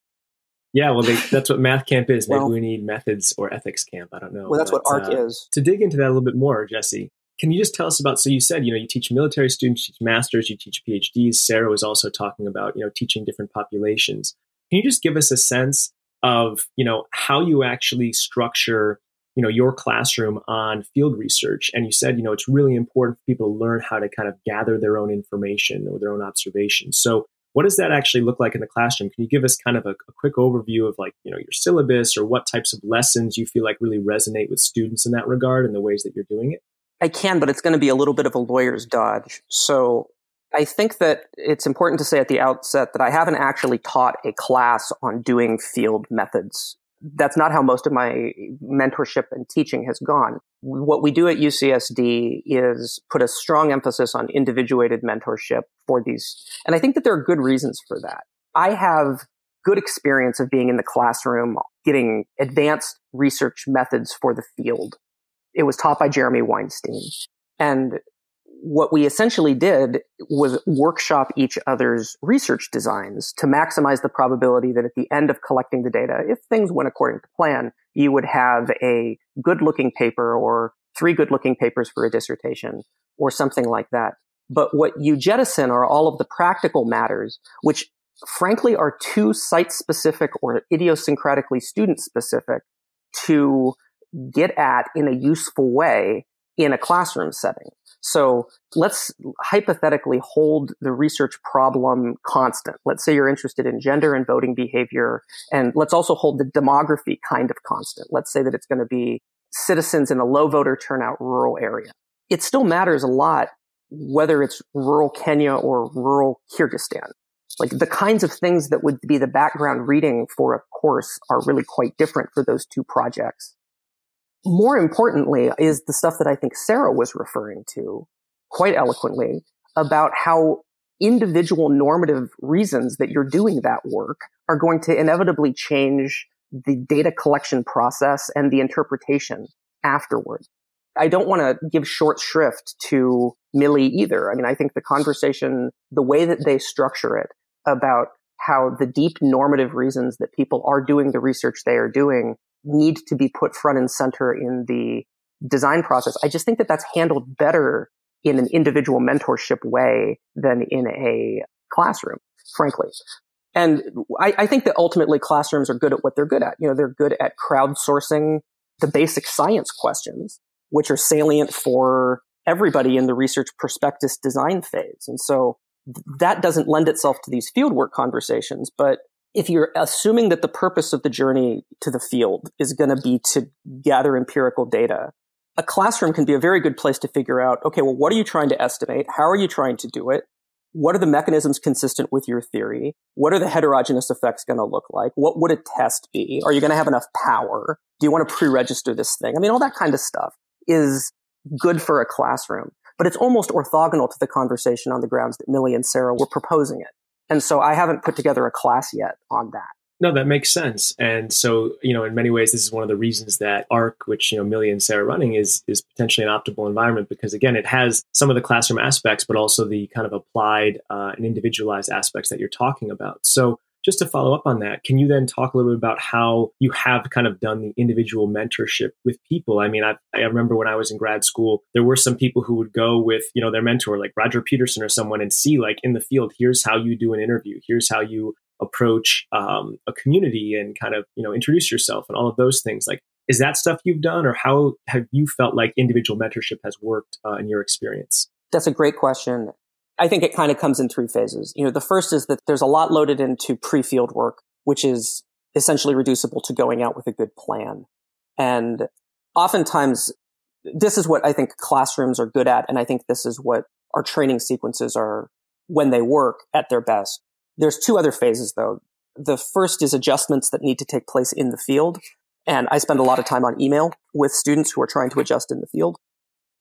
yeah, well, they, that's what math camp is. Maybe well, we need methods or ethics camp. I don't know. Well, that's but, what ARC uh, is. To dig into that a little bit more, Jesse, can you just tell us about? So you said you know you teach military students, you teach masters, you teach PhDs. Sarah was also talking about you know teaching different populations. Can you just give us a sense of you know how you actually structure you know your classroom on field research and you said you know it's really important for people to learn how to kind of gather their own information or their own observations so what does that actually look like in the classroom can you give us kind of a, a quick overview of like you know your syllabus or what types of lessons you feel like really resonate with students in that regard and the ways that you're doing it I can, but it's going to be a little bit of a lawyer's dodge. So I think that it's important to say at the outset that I haven't actually taught a class on doing field methods. That's not how most of my mentorship and teaching has gone. What we do at UCSD is put a strong emphasis on individuated mentorship for these. And I think that there are good reasons for that. I have good experience of being in the classroom, getting advanced research methods for the field it was taught by Jeremy Weinstein. And what we essentially did was workshop each other's research designs to maximize the probability that at the end of collecting the data, if things went according to plan, you would have a good looking paper or three good looking papers for a dissertation or something like that. But what you jettison are all of the practical matters, which frankly are too site specific or idiosyncratically student specific to get at in a useful way in a classroom setting. So let's hypothetically hold the research problem constant. Let's say you're interested in gender and voting behavior. And let's also hold the demography kind of constant. Let's say that it's going to be citizens in a low voter turnout rural area. It still matters a lot whether it's rural Kenya or rural Kyrgyzstan. Like the kinds of things that would be the background reading for a course are really quite different for those two projects more importantly is the stuff that I think Sarah was referring to quite eloquently about how individual normative reasons that you're doing that work are going to inevitably change the data collection process and the interpretation afterward. I don't want to give short shrift to Milli either. I mean, I think the conversation, the way that they structure it about how the deep normative reasons that people are doing the research they are doing need to be put front and center in the design process. I just think that that's handled better in an individual mentorship way than in a classroom, frankly. And I, I, think that ultimately classrooms are good at what they're good at. You know, they're good at crowdsourcing the basic science questions, which are salient for everybody in the research prospectus design phase. And so that doesn't lend itself to these fieldwork conversations, but if you're assuming that the purpose of the journey to the field is going to be to gather empirical data, a classroom can be a very good place to figure out, okay, well, what are you trying to estimate? How are you trying to do it? What are the mechanisms consistent with your theory? What are the heterogeneous effects going to look like? What would a test be? Are you going to have enough power? Do you want to pre-register this thing? I mean, all that kind of stuff is good for a classroom. but it's almost orthogonal to the conversation on the grounds that Milli and Sarah were proposing it. And so I haven't put together a class yet on that. No, that makes sense. And so, you know, in many ways, this is one of the reasons that ARC, which, you know, Milli and Sarah running is, is potentially an optimal environment because again, it has some of the classroom aspects, but also the kind of applied uh, and individualized aspects that you're talking about. So just to follow up on that, can you then talk a little bit about how you have kind of done the individual mentorship with people? I mean, I, I remember when I was in grad school, there were some people who would go with, you know, their mentor, like Roger Petersen or someone and see like in the field, here's how you do an interview. Here's how you approach um, a community and kind of you know introduce yourself and all of those things like is that stuff you've done or how have you felt like individual mentorship has worked uh, in your experience that's a great question i think it kind of comes in three phases you know the first is that there's a lot loaded into pre-field work which is essentially reducible to going out with a good plan and oftentimes this is what i think classrooms are good at and i think this is what our training sequences are when they work at their best there's two other phases though. The first is adjustments that need to take place in the field. And I spend a lot of time on email with students who are trying to adjust in the field.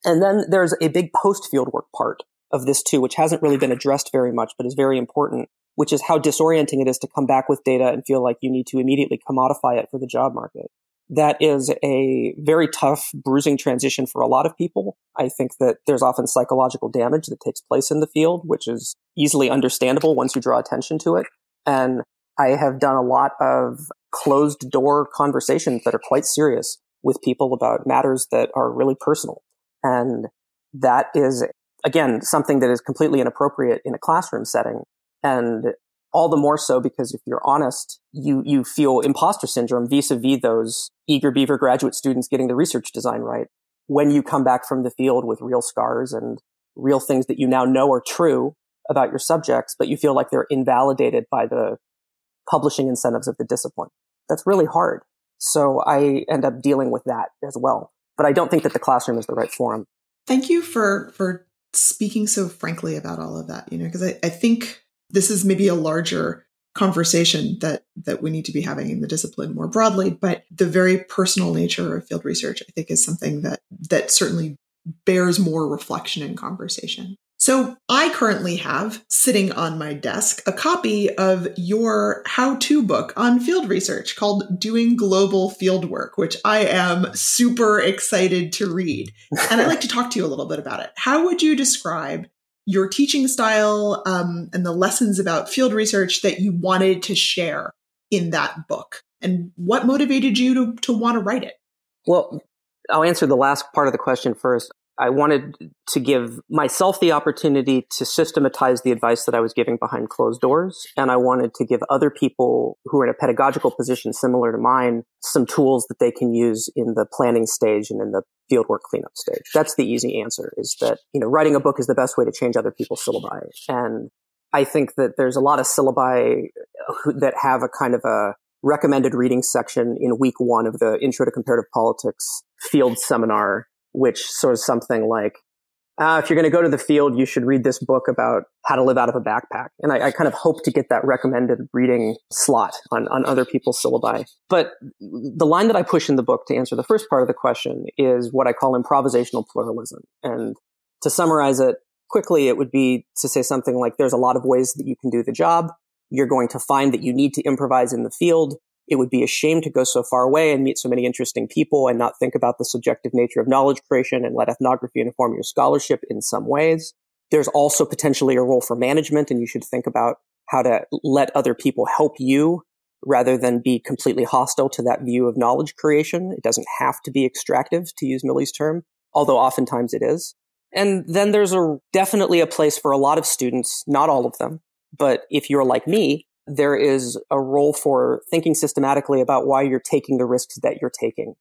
And then there's a big post field work part of this too, which hasn't really been addressed very much, but is very important, which is how disorienting it is to come back with data and feel like you need to immediately commodify it for the job market that is a very tough, bruising transition for a lot of people. I think that there's often psychological damage that takes place in the field, which is easily understandable once you draw attention to it. And I have done a lot of closed door conversations that are quite serious with people about matters that are really personal. And that is, again, something that is completely inappropriate in a classroom setting. And all the more so because if you're honest, you, you feel imposter syndrome vis-a-vis those eager beaver graduate students getting the research design right. When you come back from the field with real scars and real things that you now know are true about your subjects, but you feel like they're invalidated by the publishing incentives of the discipline. That's really hard. So I end up dealing with that as well. But I don't think that the classroom is the right forum. Thank you for, for speaking so frankly about all of that, you know, because I, I think this is maybe a larger conversation that that we need to be having in the discipline more broadly but the very personal nature of field research i think is something that that certainly bears more reflection and conversation so i currently have sitting on my desk a copy of your how-to book on field research called doing global field work which i am super excited to read. And i'd like to talk to you a little bit about it. How would you describe your teaching style um, and the lessons about field research that you wanted to share in that book? And what motivated you to, to want to write it? Well i'll answer the last part of the question first I wanted to give myself the opportunity to systematize the advice that I was giving behind closed doors. And I wanted to give other people who are in a pedagogical position similar to mine some tools that they can use in the planning stage and in the fieldwork cleanup stage. That's the easy answer is that, you know, writing a book is the best way to change other people's syllabi. And I think that there's a lot of syllabi uh, that have a kind of a recommended reading section in week one of the intro to comparative politics field seminar which sort of something like, uh, if you're going to go to the field, you should read this book about how to live out of a backpack. And I, I, kind of hope to get that recommended reading slot on, on other people's syllabi. But the line that I push in the book to answer the first part of the question is what I call improvisational pluralism. And to summarize it quickly, it would be to say something like there's a lot of ways that you can do the job. You're going to find that you need to improvise in the field it would be a shame to go so far away and meet so many interesting people and not think about the subjective nature of knowledge creation and let ethnography inform your scholarship in some ways. There's also potentially a role for management and you should think about how to let other people help you rather than be completely hostile to that view of knowledge creation. It doesn't have to be extractive to use Milli's term, although oftentimes it is. And then there's a definitely a place for a lot of students, not all of them, but if you're like me, there is a role for thinking systematically about why you're taking the risks that you're taking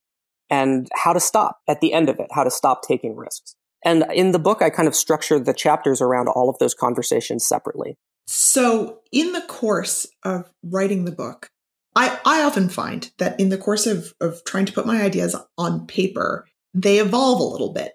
and how to stop at the end of it, how to stop taking risks. And in the book, I kind of structure the chapters around all of those conversations separately. So, in the course of writing the book, I, I often find that in the course of, of trying to put my ideas on paper, they evolve a little bit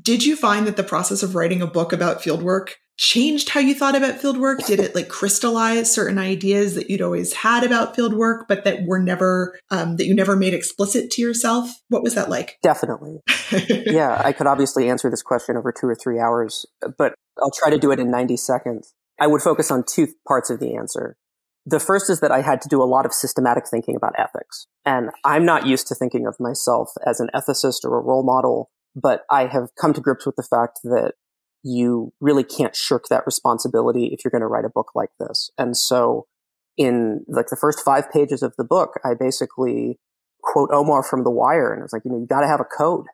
Did you find that the process of writing a book about fieldwork changed how you thought about fieldwork? Did it like crystallize certain ideas that you'd always had about fieldwork, but that were never, um, that you never made explicit to yourself? What was that like? Definitely. yeah, I could obviously answer this question over two or three hours, but I'll try to do it in 90 seconds. I would focus on two parts of the answer. The first is that I had to do a lot of systematic thinking about ethics. And I'm not used to thinking of myself as an ethicist or a role model, but I have come to grips with the fact that you really can't shirk that responsibility if you're going to write a book like this. And so in like the first five pages of the book, I basically quote Omar from The Wire and I was like, you know, you got to have a code.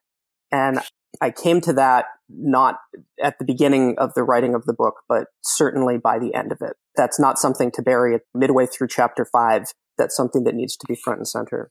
And I came to that not at the beginning of the writing of the book, but certainly by the end of it. That's not something to bury it midway through chapter five. That's something that needs to be front and center.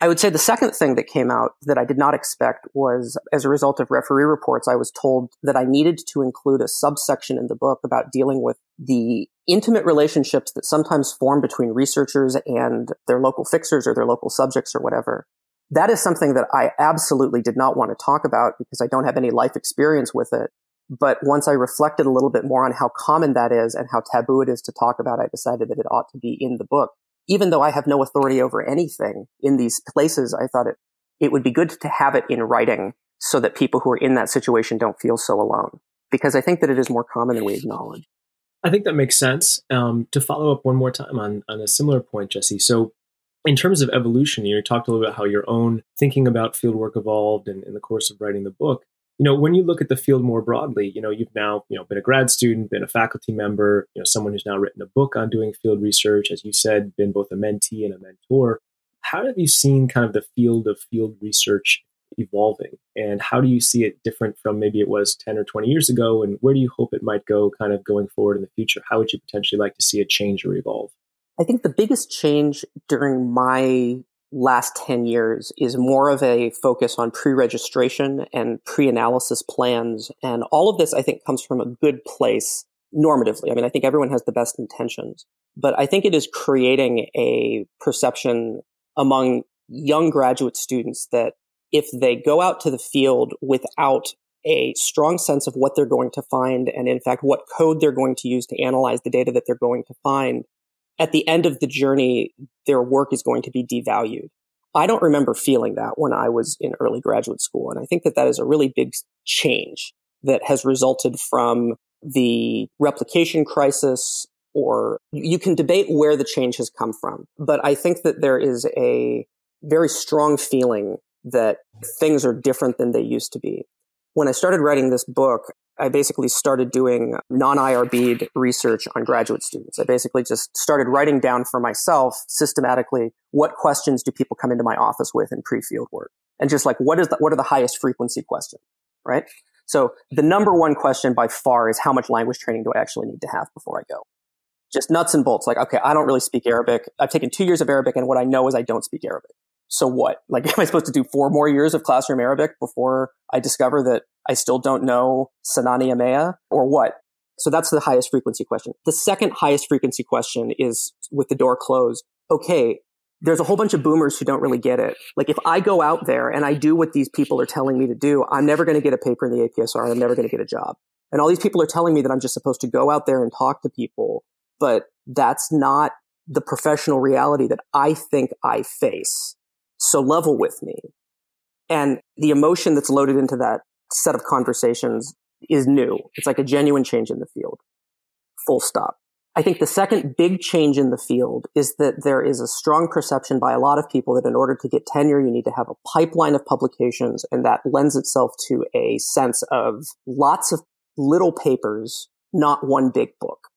I would say the second thing that came out that I did not expect was as a result of referee reports, I was told that I needed to include a subsection in the book about dealing with the intimate relationships that sometimes form between researchers and their local fixers or their local subjects or whatever. That is something that I absolutely did not want to talk about because I don't have any life experience with it. But once I reflected a little bit more on how common that is and how taboo it is to talk about, I decided that it ought to be in the book even though I have no authority over anything in these places, I thought it, it would be good to have it in writing so that people who are in that situation don't feel so alone. Because I think that it is more common than we acknowledge. I think that makes sense. Um, to follow up one more time on, on a similar point, Jesse. So, in terms of evolution, you talked a little bit about how your own thinking about fieldwork evolved in, in the course of writing the book you know, when you look at the field more broadly, you know, you've now, you know, been a grad student, been a faculty member, you know, someone who's now written a book on doing field research, as you said, been both a mentee and a mentor. How have you seen kind of the field of field research evolving? And how do you see it different from maybe it was 10 or 20 years ago? And where do you hope it might go kind of going forward in the future? How would you potentially like to see it change or evolve? I think the biggest change during my last 10 years is more of a focus on pre-registration and pre-analysis plans. And all of this, I think, comes from a good place normatively. I mean, I think everyone has the best intentions, but I think it is creating a perception among young graduate students that if they go out to the field without a strong sense of what they're going to find and in fact what code they're going to use to analyze the data that they're going to find at the end of the journey, their work is going to be devalued. I don't remember feeling that when I was in early graduate school. And I think that that is a really big change that has resulted from the replication crisis or you can debate where the change has come from. But I think that there is a very strong feeling that things are different than they used to be. When I started writing this book, I basically started doing non IRB research on graduate students. I basically just started writing down for myself systematically what questions do people come into my office with in pre-field work, and just like what is the, what are the highest frequency questions, right? So the number one question by far is how much language training do I actually need to have before I go? Just nuts and bolts. Like, okay, I don't really speak Arabic. I've taken two years of Arabic, and what I know is I don't speak Arabic so what? Like, am I supposed to do four more years of classroom Arabic before I discover that I still don't know Sanani Amea or what? So that's the highest frequency question. The second highest frequency question is with the door closed. Okay. There's a whole bunch of boomers who don't really get it. Like if I go out there and I do what these people are telling me to do, I'm never going to get a paper in the APSR. I'm never going to get a job. And all these people are telling me that I'm just supposed to go out there and talk to people, but that's not the professional reality that I think I face. So level with me. And the emotion that's loaded into that set of conversations is new. It's like a genuine change in the field. Full stop. I think the second big change in the field is that there is a strong perception by a lot of people that in order to get tenure, you need to have a pipeline of publications. And that lends itself to a sense of lots of little papers, not one big book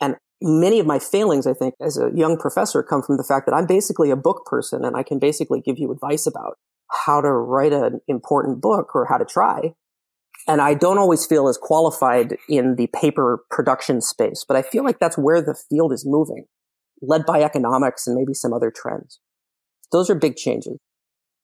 And many of my failings, I think, as a young professor come from the fact that I'm basically a book person and I can basically give you advice about how to write an important book or how to try. And I don't always feel as qualified in the paper production space, but I feel like that's where the field is moving, led by economics and maybe some other trends. Those are big changes.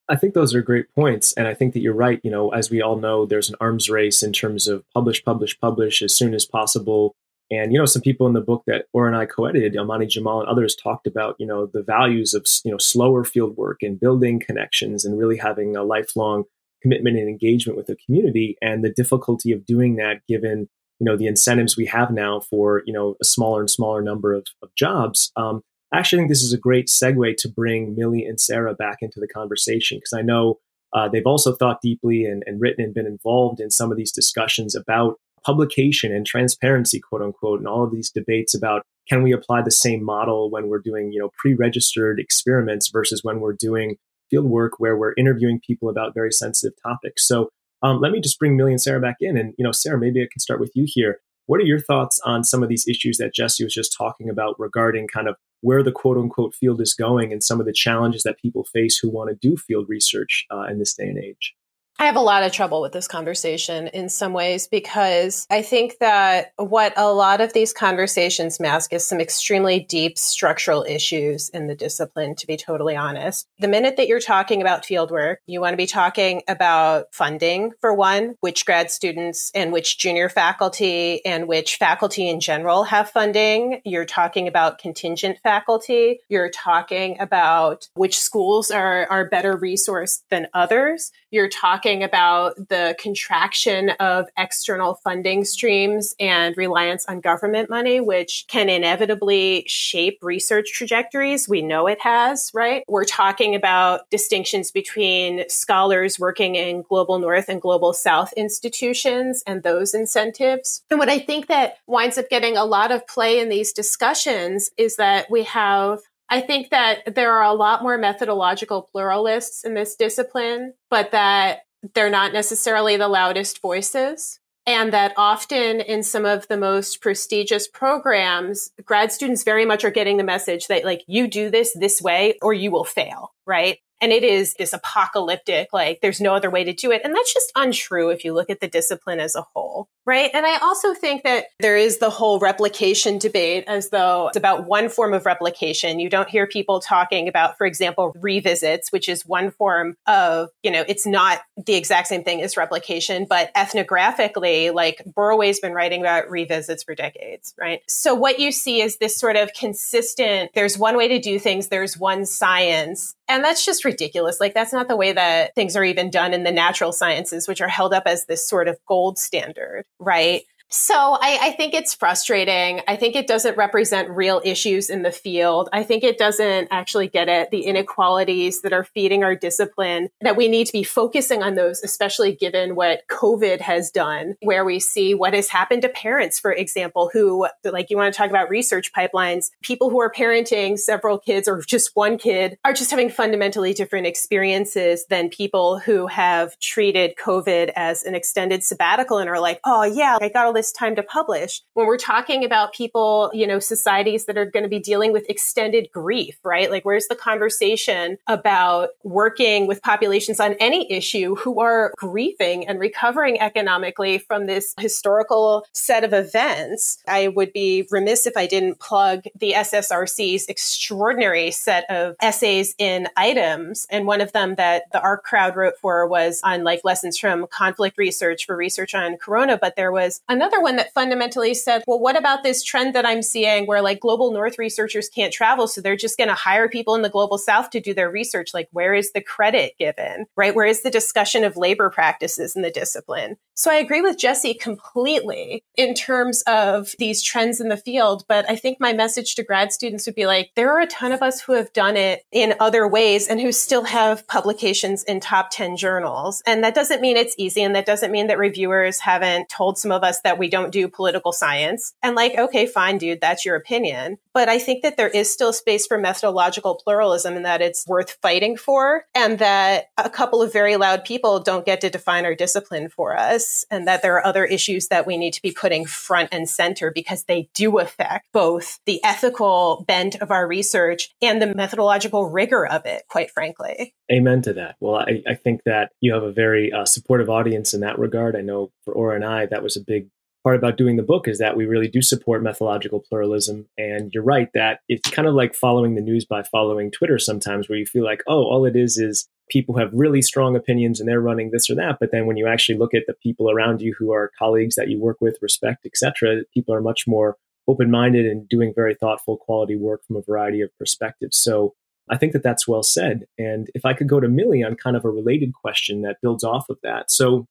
I think those are great points. And I think that you're right. You know, as we all know, there's an arms race in terms of publish, publish, publish as soon as possible. And you know, some people in the book that Ora and I co-edited, Amaney Jamal and others, talked about you know the values of you know slower field work and building connections and really having a lifelong commitment and engagement with the community and the difficulty of doing that given you know the incentives we have now for you know a smaller and smaller number of, of jobs. Um, I actually think this is a great segue to bring milli and sarah back into the conversation because i know uh, they've also thought deeply and, and written and been involved in some of these discussions about publication and transparency quote unquote and all of these debates about can we apply the same model when we're doing you know pre-registered experiments versus when we're doing field work where we're interviewing people about very sensitive topics so um, let me just bring Milli and Sarah back in. And, you know, Sarah, maybe I can start with you here. What are your thoughts on some of these issues that Jesse was just talking about regarding kind of where the quote unquote field is going and some of the challenges that people face who want to do field research uh, in this day and age? I have a lot of trouble with this conversation in some ways because I think that what a lot of these conversations mask is some extremely deep structural issues in the discipline, to be totally honest. The minute that you're talking about fieldwork, you want to be talking about funding, for one, which grad students and which junior faculty and which faculty in general have funding. You're talking about contingent faculty. You're talking about which schools are, are better resourced than others. You're talking about the contraction of external funding streams and reliance on government money, which can inevitably shape research trajectories. We know it has, right? We're talking about distinctions between scholars working in global north and global south institutions and those incentives. And what I think that winds up getting a lot of play in these discussions is that we have I think that there are a lot more methodological pluralists in this discipline, but that they're not necessarily the loudest voices. And that often in some of the most prestigious programs, grad students very much are getting the message that like you do this this way or you will fail, right? And it is this apocalyptic, like there's no other way to do it. And that's just untrue if you look at the discipline as a whole. Right. And I also think that there is the whole replication debate as though it's about one form of replication. You don't hear people talking about, for example, revisits, which is one form of, you know, it's not the exact same thing as replication, but ethnographically, like Burawoy's been writing about revisits for decades, right? So what you see is this sort of consistent, there's one way to do things, there's one science. And that's just ridiculous. Like that's not the way that things are even done in the natural sciences, which are held up as this sort of gold standard right? So I, I, think it's frustrating. I think it doesn't represent real issues in the field. I think it doesn't actually get at the inequalities that are feeding our discipline that we need to be focusing on those, especially given what COVID has done, where we see what has happened to parents, for example, who like you want to talk about research pipelines, people who are parenting several kids or just one kid are just having fundamentally different experiences than people who have treated COVID as an extended sabbatical and are like, oh yeah, I got all this time to publish when we're talking about people, you know, societies that are going to be dealing with extended grief, right? Like, where's the conversation about working with populations on any issue who are grieving and recovering economically from this historical set of events? I would be remiss if I didn't plug the SSRC's extraordinary set of essays in items. And one of them that the ARC crowd wrote for was on like lessons from conflict research for research on corona. But there was another another one that fundamentally said, well, what about this trend that I'm seeing where like global north researchers can't travel? So they're just going to hire people in the global south to do their research. Like, where is the credit given, right? Where is the discussion of labor practices in the discipline? So I agree with Jesse completely in terms of these trends in the field. But I think my message to grad students would be like, there are a ton of us who have done it in other ways and who still have publications in top 10 journals. And that doesn't mean it's easy. And that doesn't mean that reviewers haven't told some of us that we don't do political science. And like, okay, fine, dude, that's your opinion. But I think that there is still space for methodological pluralism and that it's worth fighting for. And that a couple of very loud people don't get to define our discipline for us. And that there are other issues that we need to be putting front and center because they do affect both the ethical bent of our research and the methodological rigor of it, quite frankly. Amen to that. Well, I, I think that you have a very uh, supportive audience in that regard. I know for Ora and I, that was a big part about doing the book is that we really do support methodological pluralism. And you're right that it's kind of like following the news by following Twitter sometimes, where you feel like, oh, all it is is people have really strong opinions and they're running this or that. But then when you actually look at the people around you who are colleagues that you work with, respect, etc., people are much more open minded and doing very thoughtful, quality work from a variety of perspectives. So I think that that's well said. And if I could go to Milli on kind of a related question that builds off of that. So,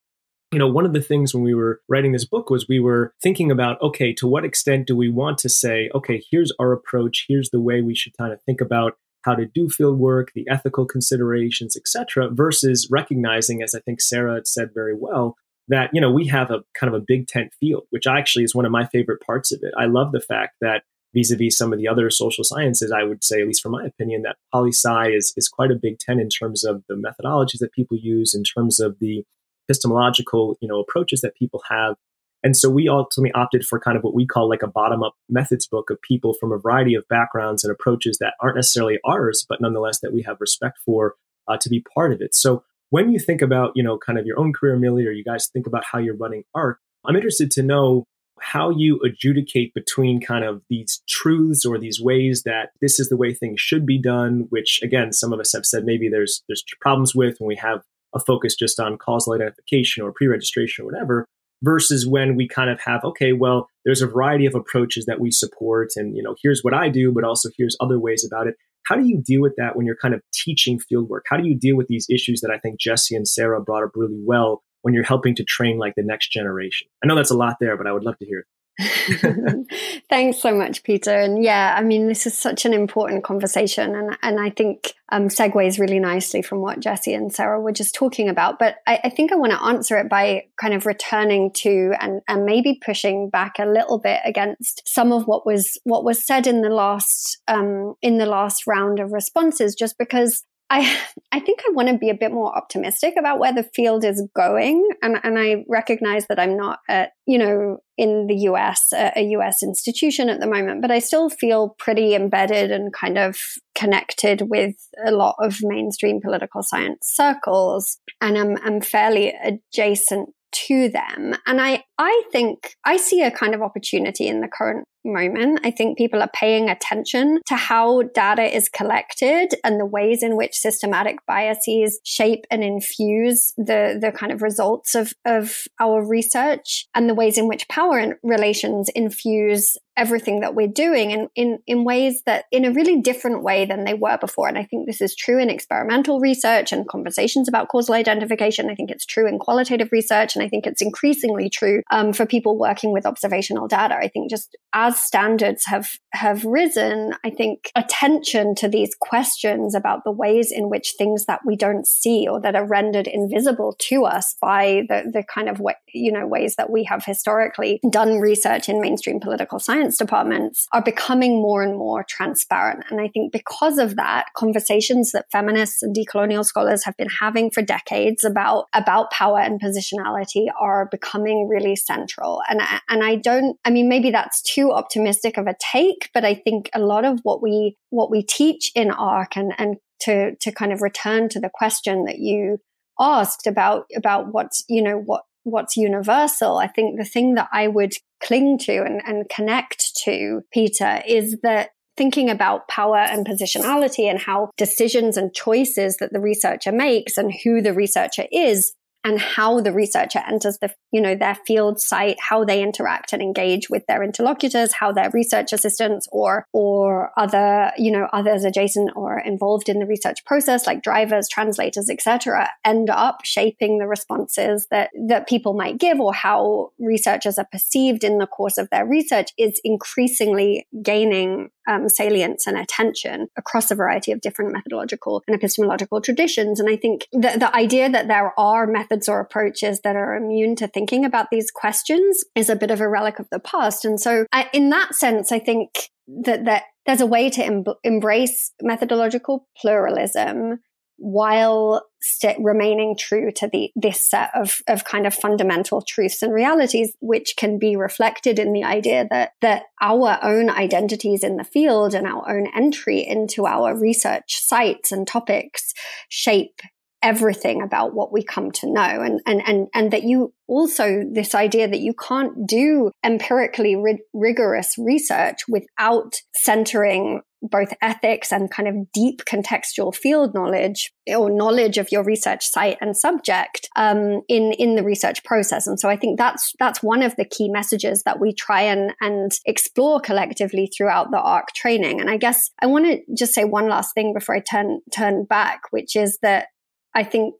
you know, one of the things when we were writing this book was we were thinking about, okay, to what extent do we want to say, okay, here's our approach, here's the way we should kind of think about how to do field work, the ethical considerations, etc., versus recognizing, as I think Sarah had said very well, that you know we have a kind of a big tent field, which actually is one of my favorite parts of it. I love the fact that vis-a-vis some of the other social sciences, I would say, at least from my opinion, that poli sci is is quite a big tent in terms of the methodologies that people use, in terms of the epistemological you know approaches that people have. And so we ultimately opted for kind of what we call like a bottom up methods book of people from a variety of backgrounds and approaches that aren't necessarily ours, but nonetheless that we have respect for uh, to be part of it. So when you think about, you know, kind of your own career, Milli, or you guys think about how you're running ARC, I'm interested to know how you adjudicate between kind of these truths or these ways that this is the way things should be done, which again, some of us have said maybe there's there's problems with when we have a focus just on causal identification or pre-registration or whatever, versus when we kind of have, okay, well, there's a variety of approaches that we support and you know, here's what I do, but also here's other ways about it. How do you deal with that when you're kind of teaching fieldwork? How do you deal with these issues that I think Jesse and Sarah brought up really well when you're helping to train like the next generation? I know that's a lot there, but I would love to hear. Thanks so much, Peter. And yeah, I mean, this is such an important conversation, and and I think um, segues really nicely from what Jesse and Sarah were just talking about. But I, I think I want to answer it by kind of returning to and and maybe pushing back a little bit against some of what was what was said in the last um, in the last round of responses, just because I I think I want to be a bit more optimistic about where the field is going, and and I recognize that I'm not at you know in the US a, a US institution at the moment, but I still feel pretty embedded and kind of connected with a lot of mainstream political science circles, and I'm I'm fairly adjacent to them. And I, I think I see a kind of opportunity in the current moment. I think people are paying attention to how data is collected and the ways in which systematic biases shape and infuse the, the kind of results of, of our research and the ways in which power relations infuse everything that we're doing and in, in ways that in a really different way than they were before. And I think this is true in experimental research and conversations about causal identification. I think it's true in qualitative research. And I think it's increasingly true um, for people working with observational data. I think just as standards have, have risen, I think attention to these questions about the ways in which things that we don't see or that are rendered invisible to us by the, the kind of way, you know, ways that we have historically done research in mainstream political science departments are becoming more and more transparent. And I think because of that, conversations that feminists and decolonial scholars have been having for decades about, about power and positionality are becoming really central. And, and I don't, I mean, maybe that's too optimistic of a take, but I think a lot of what we, what we teach in ARC and, and to, to kind of return to the question that you asked about, about what's, you know, what, what's universal. I think the thing that I would cling to and, and connect to, Peter, is that thinking about power and positionality and how decisions and choices that the researcher makes and who the researcher is and how the researcher enters the you know their field site how they interact and engage with their interlocutors how their research assistants or or other you know others adjacent or involved in the research process like drivers translators etc end up shaping the responses that that people might give or how researchers are perceived in the course of their research is increasingly gaining um, salience and attention across a variety of different methodological and epistemological traditions. And I think the, the idea that there are methods or approaches that are immune to thinking about these questions is a bit of a relic of the past. And so, I, in that sense, I think that, that there's a way to em- embrace methodological pluralism while st- remaining true to the this set of of kind of fundamental truths and realities which can be reflected in the idea that that our own identities in the field and our own entry into our research sites and topics shape everything about what we come to know. And and and and that you also this idea that you can't do empirically ri- rigorous research without centering both ethics and kind of deep contextual field knowledge or knowledge of your research site and subject um, in in the research process. And so I think that's that's one of the key messages that we try and and explore collectively throughout the ARC training. And I guess I want to just say one last thing before I turn turn back, which is that I think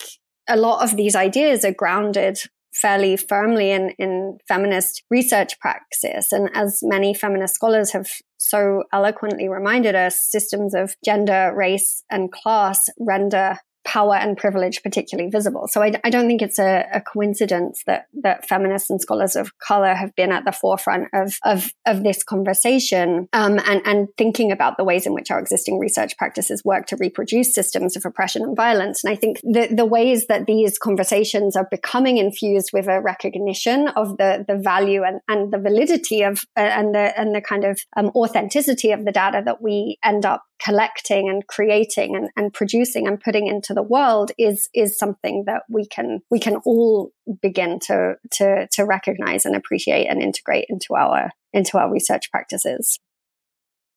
a lot of these ideas are grounded fairly firmly in, in feminist research praxis. And as many feminist scholars have so eloquently reminded us, systems of gender, race, and class render power and privilege particularly visible. So I, I don't think it's a, a, coincidence that that feminists and scholars of color have been at the forefront of of, of this conversation um, and and thinking about the ways in which our existing research practices work to reproduce systems of oppression and violence. And I think the the ways that these conversations are becoming infused with a recognition of the the value and, and the validity of uh, and the and the kind of um, authenticity of the data that we end up collecting and creating and, and producing and putting into the world is is something that we can we can all begin to to to recognize and appreciate and integrate into our into our research practices.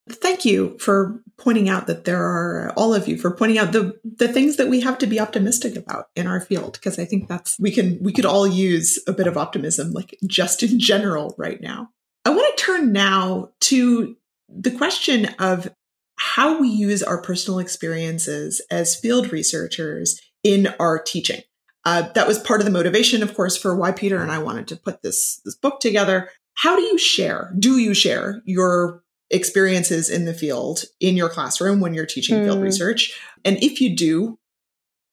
Thank you for pointing out that there are all of you for pointing out the the things that we have to be optimistic about in our field because i think that's we can we could all use a bit of optimism like just in general right now. I want to turn now to the question of how we use our personal experiences as field researchers in our teaching. Uh, that was part of the motivation, of course, for why Peter and I wanted to put this this book together. How do you share? Do you share your experiences in the field in your classroom when you're teaching mm. field hmm. research? And if you do,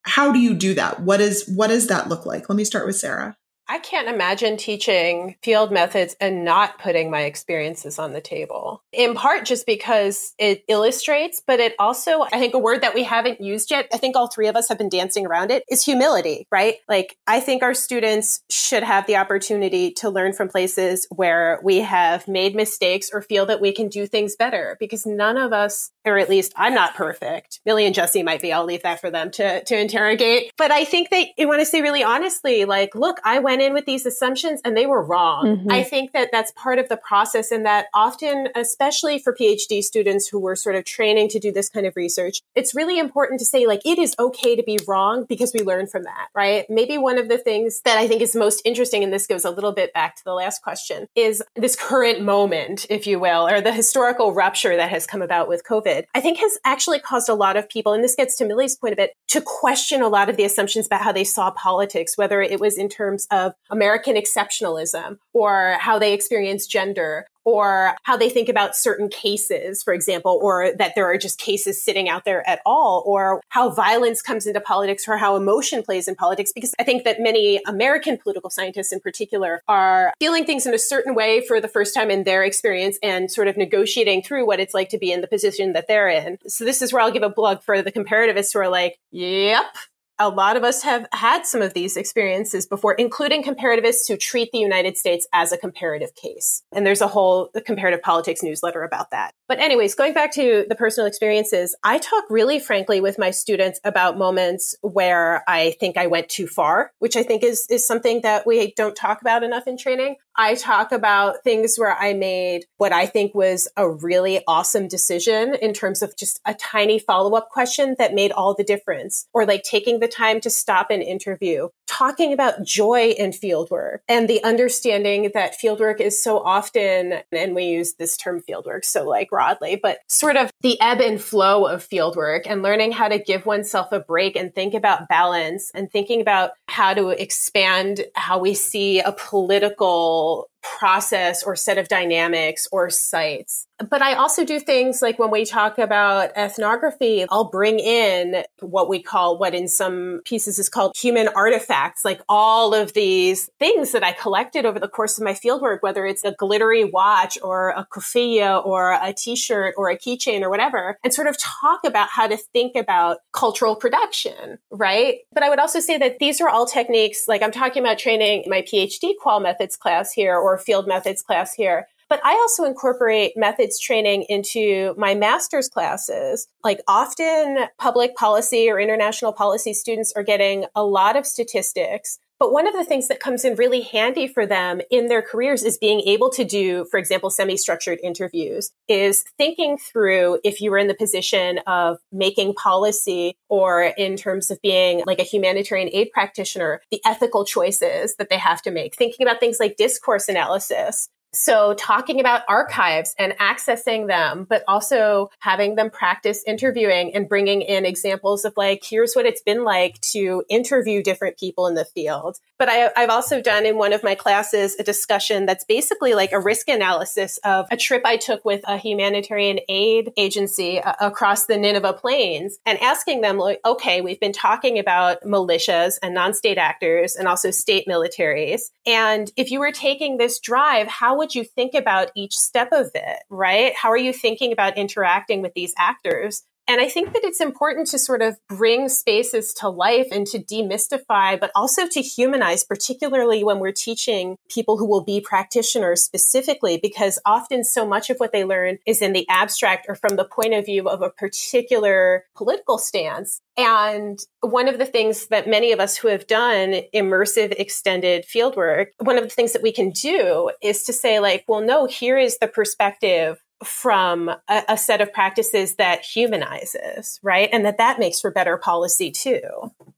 how do you do that? What is what does that look like? Let me start with Sarah. I can't imagine teaching field methods and not putting my experiences on the table. In part just because it illustrates, but it also, I think a word that we haven't used yet, I think all three of us have been dancing around it, is humility, right? Like, I think our students should have the opportunity to learn from places where we have made mistakes or feel that we can do things better because none of us, or at least I'm not perfect. Milli and Jesse might be. I'll leave that for them to, to interrogate. But I think that they want to say really honestly, like, look, I went went in with these assumptions and they were wrong. Mm-hmm. I think that that's part of the process and that often, especially for PhD students who were sort of training to do this kind of research, it's really important to say like, it is okay to be wrong because we learn from that, right? Maybe one of the things that I think is most interesting, and this goes a little bit back to the last question, is this current moment, if you will, or the historical rupture that has come about with COVID, I think has actually caused a lot of people, and this gets to Milli's point a bit, to question a lot of the assumptions about how they saw politics, whether it was in terms of American exceptionalism or how they experience gender or how they think about certain cases, for example, or that there are just cases sitting out there at all, or how violence comes into politics or how emotion plays in politics. Because I think that many American political scientists in particular are feeling things in a certain way for the first time in their experience and sort of negotiating through what it's like to be in the position that they're in. So this is where I'll give a plug for the comparativists who are like, yep, a lot of us have had some of these experiences before, including comparativists who treat the United States as a comparative case. And there's a whole comparative politics newsletter about that. But anyways, going back to the personal experiences, I talk really frankly with my students about moments where I think I went too far, which I think is, is something that we don't talk about enough in training. I talk about things where I made what I think was a really awesome decision in terms of just a tiny follow up question that made all the difference, or like taking the time to stop an interview, talking about joy in fieldwork and the understanding that fieldwork is so often, and we use this term fieldwork so like broadly, but sort of the ebb and flow of fieldwork and learning how to give oneself a break and think about balance and thinking about how to expand how we see a political people process or set of dynamics or sites. But I also do things like when we talk about ethnography, I'll bring in what we call, what in some pieces is called human artifacts, like all of these things that I collected over the course of my fieldwork, whether it's a glittery watch or a kufiyeh or a t-shirt or a keychain or whatever, and sort of talk about how to think about cultural production, right? But I would also say that these are all techniques, like I'm talking about training my PhD qual methods class here or field methods class here. But I also incorporate methods training into my master's classes. Like often public policy or international policy students are getting a lot of statistics But one of the things that comes in really handy for them in their careers is being able to do, for example, semi structured interviews, is thinking through if you were in the position of making policy or in terms of being like a humanitarian aid practitioner, the ethical choices that they have to make, thinking about things like discourse analysis, so talking about archives and accessing them, but also having them practice interviewing and bringing in examples of like, here's what it's been like to interview different people in the field. But I, have also done in one of my classes a discussion that's basically like a risk analysis of a trip I took with a humanitarian aid agency uh, across the Nineveh Plains and asking them, like, okay, we've been talking about militias and non-state actors and also state militaries. And if you were taking this drive, how would you think about each step of it, right? How are you thinking about interacting with these actors? And I think that it's important to sort of bring spaces to life and to demystify, but also to humanize, particularly when we're teaching people who will be practitioners specifically, because often so much of what they learn is in the abstract or from the point of view of a particular political stance. And one of the things that many of us who have done immersive extended fieldwork, one of the things that we can do is to say like, well, no, here is the perspective from a, a, set of practices that humanizes, right? And that that makes for better policy too.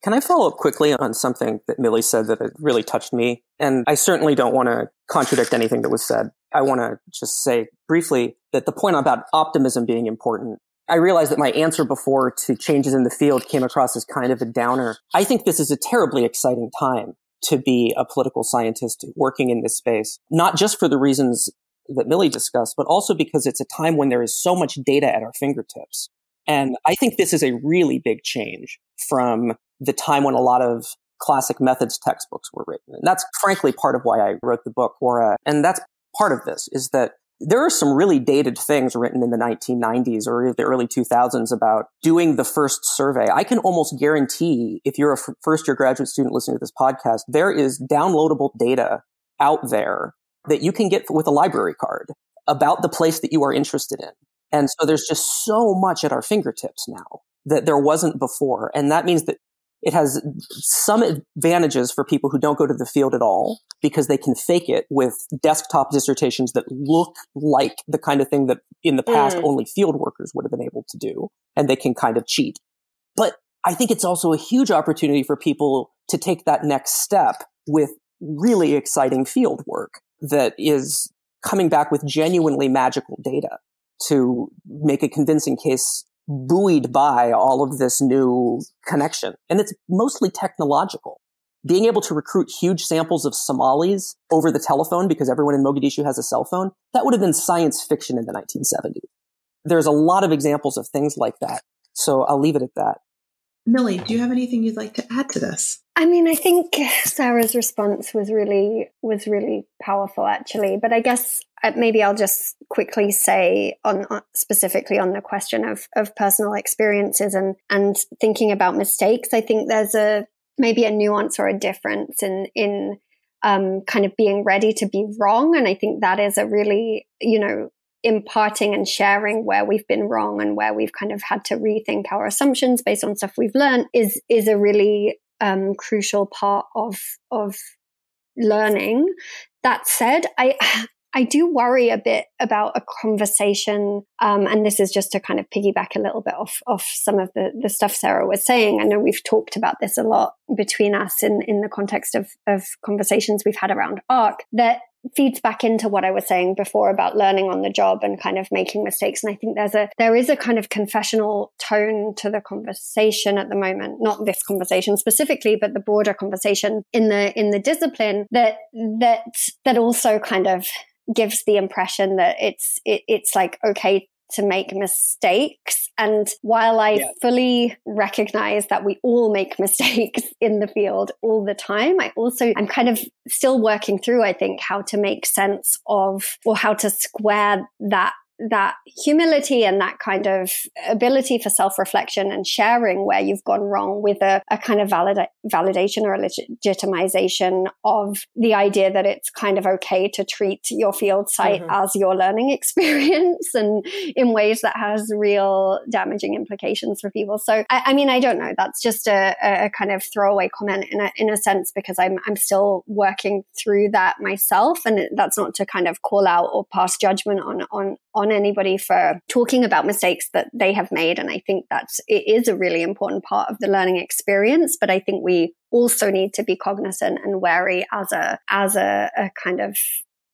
Can I follow up quickly on something that Milli said that it really touched me? And I certainly don't want to contradict anything that was said. I want to just say briefly that the point about optimism being important. I realized that my answer before to changes in the field came across as kind of a downer. I think this is a terribly exciting time to be a political scientist working in this space, not just for the reasons that Milli discussed, but also because it's a time when there is so much data at our fingertips. And I think this is a really big change from the time when a lot of classic methods textbooks were written. And that's frankly part of why I wrote the book, Ora. And that's part of this is that there are some really dated things written in the 1990s or the early 2000s about doing the first survey. I can almost guarantee if you're a first year graduate student listening to this podcast, there is downloadable data out there that you can get with a library card about the place that you are interested in. And so there's just so much at our fingertips now that there wasn't before. And that means that it has some advantages for people who don't go to the field at all because they can fake it with desktop dissertations that look like the kind of thing that in the past mm. only field workers would have been able to do. And they can kind of cheat. But I think it's also a huge opportunity for people to take that next step with really exciting field work that is coming back with genuinely magical data to make a convincing case buoyed by all of this new connection. And it's mostly technological. Being able to recruit huge samples of Somalis over the telephone because everyone in Mogadishu has a cell phone, that would have been science fiction in the 1970s. There's a lot of examples of things like that. So I'll leave it at that. Milli, do you have anything you'd like to add to this? I mean, I think Sarah's response was really was really powerful, actually. But I guess uh, maybe I'll just quickly say on, on, specifically on the question of of personal experiences and and thinking about mistakes. I think there's a maybe a nuance or a difference in in um, kind of being ready to be wrong, and I think that is a really you know imparting and sharing where we've been wrong and where we've kind of had to rethink our assumptions based on stuff we've learned is is a really um, crucial part of of learning. That said, I I do worry a bit about a conversation, um, and this is just to kind of piggyback a little bit off off some of the the stuff Sarah was saying. I know we've talked about this a lot between us in in the context of of conversations we've had around ARC. That feeds back into what I was saying before about learning on the job and kind of making mistakes. And I think there's a, there is a kind of confessional tone to the conversation at the moment, not this conversation specifically, but the broader conversation in the, in the discipline that, that, that also kind of gives the impression that it's, it, it's like, okay to make mistakes. And while I yeah. fully recognize that we all make mistakes in the field all the time, I also, I'm kind of still working through, I think, how to make sense of or how to square that that humility and that kind of ability for self-reflection and sharing where you've gone wrong with a, a kind of valid, validation or a legitimization of the idea that it's kind of okay to treat your field site mm-hmm. as your learning experience and in ways that has real damaging implications for people. So, I, I mean, I don't know. That's just a, a, kind of throwaway comment in a, in a sense because I'm, I'm still working through that myself. And that's not to kind of call out or pass judgment on, on, on anybody for talking about mistakes that they have made. And I think that's, it is a really important part of the learning experience. But I think we also need to be cognizant and wary as a, as a, a kind of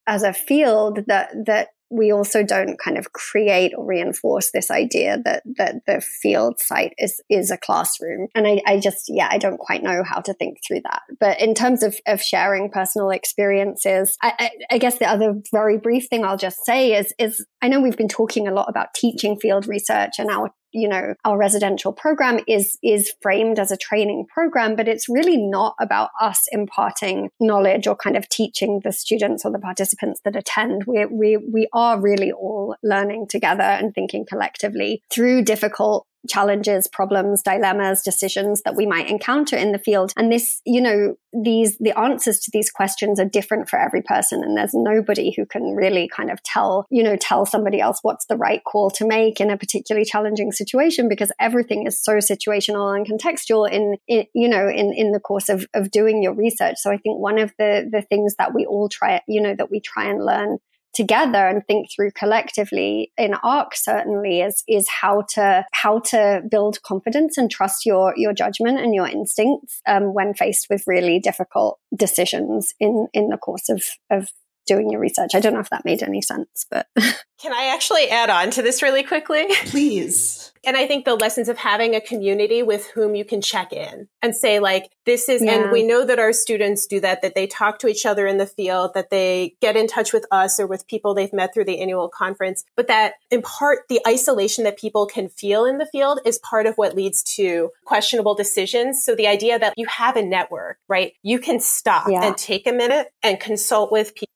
as a field that that we also don't kind of create or reinforce this idea that that the field site is is a classroom. And I, I just yeah i don't quite know how to think through that. But in terms of of sharing personal experiences I, I, I guess the other very brief thing i'll just say is is i know we've been talking a lot about teaching field research and our you know, our residential program is, is framed as a training program, but it's really not about us imparting knowledge or kind of teaching the students or the participants that attend. We, we, we are really all learning together and thinking collectively through difficult challenges, problems, dilemmas, decisions that we might encounter in the field. And this, you know, these, the answers to these questions are different for every person. And there's nobody who can really kind of tell, you know, tell somebody else what's the right call to make in a particularly challenging situation because everything is so situational and contextual in, in you know, in, in the course of, of doing your research. So I think one of the, the things that we all try, you know, that we try and learn together and think through collectively in ARC certainly is is how to how to build confidence and trust your your judgment and your instincts um, when faced with really difficult decisions in in the course of of doing your research. I don't know if that made any sense, but can I actually add on to this really quickly? Please. And I think the lessons of having a community with whom you can check in and say, like, this is, yeah. and we know that our students do that, that they talk to each other in the field, that they get in touch with us or with people they've met through the annual conference, but that in part, the isolation that people can feel in the field is part of what leads to questionable decisions. So the idea that you have a network, right? You can stop yeah. and take a minute and consult with people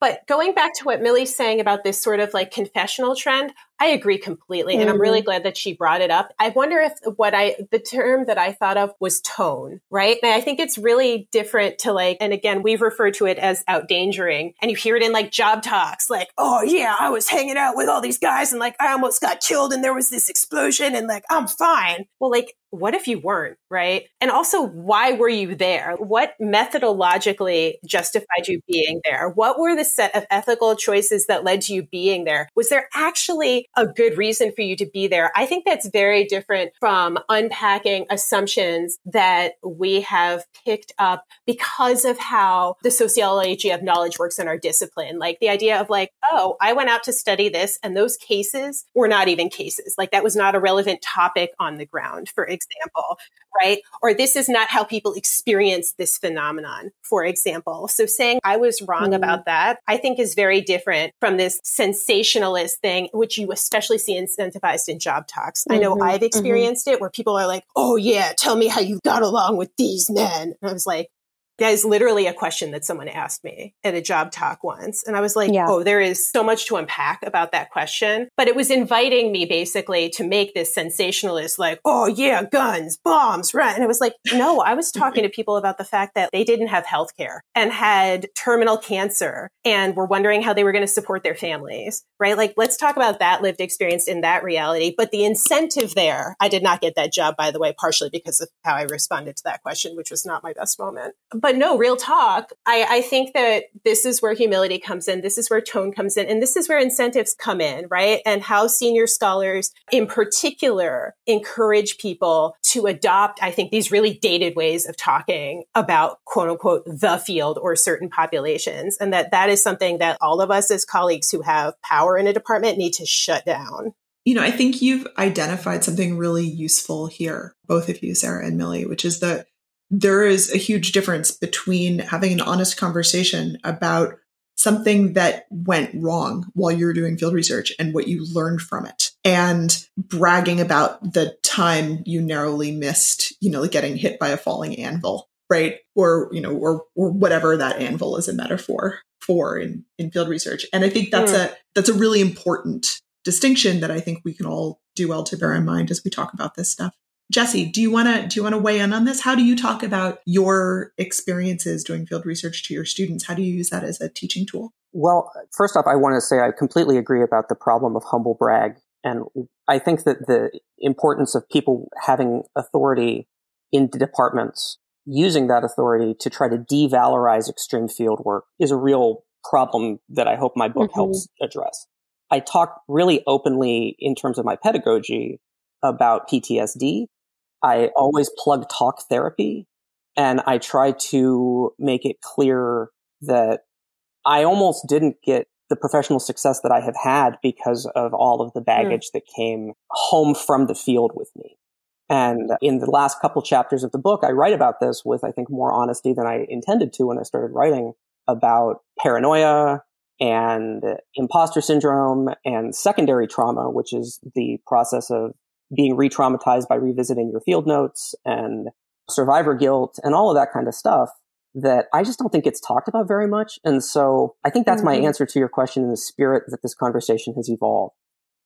but going back to what Milli's saying about this sort of like confessional trend, I agree completely. Mm-hmm. And I'm really mm-hmm. glad that she brought it up. I wonder if what I, the term that I thought of was tone, right? And I think it's really different to like, and again, we've referred to it as outdangering. And you hear it in like job talks, like, oh yeah, I was hanging out with all these guys and like I almost got killed and there was this explosion and like I'm fine. Well, like what if you weren't, right? And also, why were you there? What methodologically justified you being there? What were the set of ethical choices that led to you being there? Was there actually a good reason for you to be there? I think that's very different from unpacking assumptions that we have picked up because of how the sociology of knowledge works in our discipline. Like the idea of like, oh, I went out to study this and those cases were not even cases. Like that was not a relevant topic on the ground, for example, right? Or this is not how people experience this phenomenon, for example. So saying I was wrong mm-hmm. about that, I think is very different from this sensationalist thing, which you especially see incentivized in job talks. Mm-hmm. I know mm-hmm. I've mm-hmm. experienced mm-hmm. it where people are like, oh yeah, tell me how you got along with these men. And I was like, that is literally a question that someone asked me at a job talk once. And I was like, yeah. oh, there is so much to unpack about that question. But it was inviting me basically to make this sensationalist, like, oh, yeah, guns, bombs, right? And it was like, no, I was talking to people about the fact that they didn't have health care and had terminal cancer and were wondering how they were going to support their families, right? Like, let's talk about that lived experience in that reality. But the incentive there, I did not get that job, by the way, partially because of how I responded to that question, which was not my best moment. But but no, real talk. I, I think that this is where humility comes in. This is where tone comes in. And this is where incentives come in, right? And how senior scholars in particular encourage people to adopt, I think, these really dated ways of talking about quote unquote the field or certain populations. And that that is something that all of us as colleagues who have power in a department need to shut down. You know, I think you've identified something really useful here, both of you, Sarah and Milli, which is that there is a huge difference between having an honest conversation about something that went wrong while you're doing field research and what you learned from it and bragging about the time you narrowly missed, you know, like getting hit by a falling anvil, right? Or, you know, or, or whatever that anvil is a metaphor for in, in field research. And I think that's mm. a, that's a really important distinction that I think we can all do well to bear in mind as we talk about this stuff. Jesse, do you want to do you want to weigh in on this? How do you talk about your experiences doing field research to your students? How do you use that as a teaching tool? Well, first off, I want to say I completely agree about the problem of humble brag. And I think that the importance of people having authority in departments, using that authority to try to devalorize extreme field work is a real problem that I hope my book mm-hmm. helps address. I talk really openly in terms of my pedagogy about PTSD. I always plug talk therapy and I try to make it clear that I almost didn't get the professional success that I have had because of all of the baggage mm. that came home from the field with me. And in the last couple chapters of the book, I write about this with, I think, more honesty than I intended to when I started writing about paranoia and imposter syndrome and secondary trauma, which is the process of being re-traumatized by revisiting your field notes and survivor guilt and all of that kind of stuff that I just don't think it's talked about very much. And so I think that's mm-hmm. my answer to your question in the spirit that this conversation has evolved.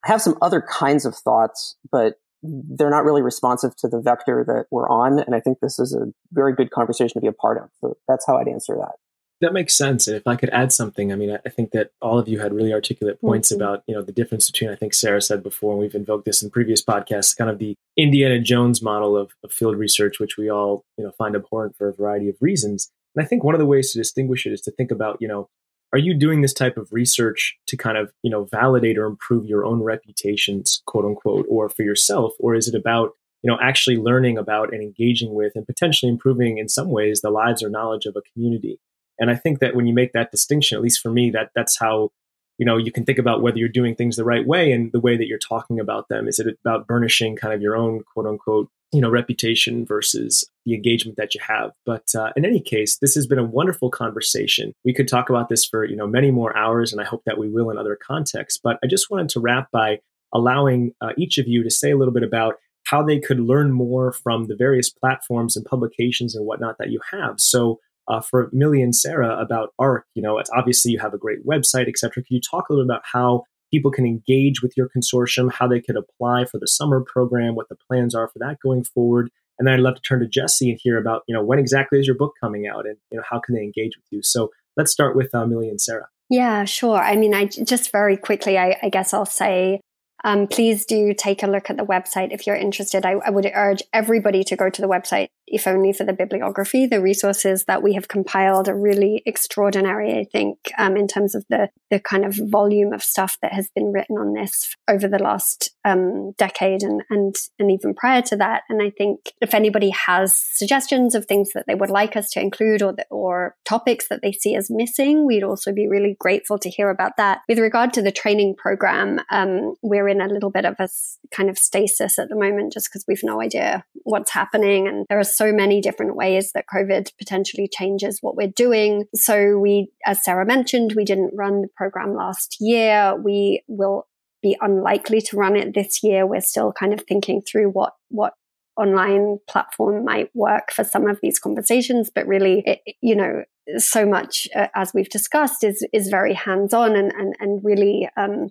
I have some other kinds of thoughts, but they're not really responsive to the vector that we're on. And I think this is a very good conversation to be a part of. So that's how I'd answer that. That makes sense. And if I could add something, I mean, I think that all of you had really articulate points mm-hmm. about, you know, the difference between, I think Sarah said before, and we've invoked this in previous podcasts, kind of the Indiana Jones model of, of field research, which we all, you know, find abhorrent for a variety of reasons. And I think one of the ways to distinguish it is to think about, you know, are you doing this type of research to kind of, you know, validate or improve your own reputations, quote unquote, or for yourself? Or is it about, you know, actually learning about and engaging with and potentially improving in some ways the lives or knowledge of a community? And I think that when you make that distinction, at least for me, that that's how you know you can think about whether you're doing things the right way and the way that you're talking about them. Is it about burnishing kind of your own quote unquote you know reputation versus the engagement that you have? But uh, in any case, this has been a wonderful conversation. We could talk about this for you know many more hours, and I hope that we will in other contexts. But I just wanted to wrap by allowing uh, each of you to say a little bit about how they could learn more from the various platforms and publications and whatnot that you have. So uh, for Milli and Sarah about ARC. You know, it's obviously you have a great website, etc. Can you talk a little bit about how people can engage with your consortium, how they could apply for the summer program, what the plans are for that going forward? And then I'd love to turn to Jesse and hear about, you know, when exactly is your book coming out and, you know, how can they engage with you? So let's start with uh, Milli and Sarah. Yeah, sure. I mean, I just very quickly, I, I guess I'll say um, please do take a look at the website if you're interested. I, I, would urge everybody to go to the website, if only for the bibliography. The resources that we have compiled are really extraordinary, I think, um, in terms of the, the kind of volume of stuff that has been written on this over the last um, decade and, and, and even prior to that. And I think if anybody has suggestions of things that they would like us to include or, the, or topics that they see as missing, we'd also be really grateful to hear about that. With regard to the training program, um, we're in a little bit of a kind of stasis at the moment just because we've no idea what's happening. And there are so many different ways that COVID potentially changes what we're doing. So we, as Sarah mentioned, we didn't run the program last year. We will be unlikely to run it this year. We're still kind of thinking through what, what online platform might work for some of these conversations, but really, it, you know, so much uh, as we've discussed is is very hands on and and and really um,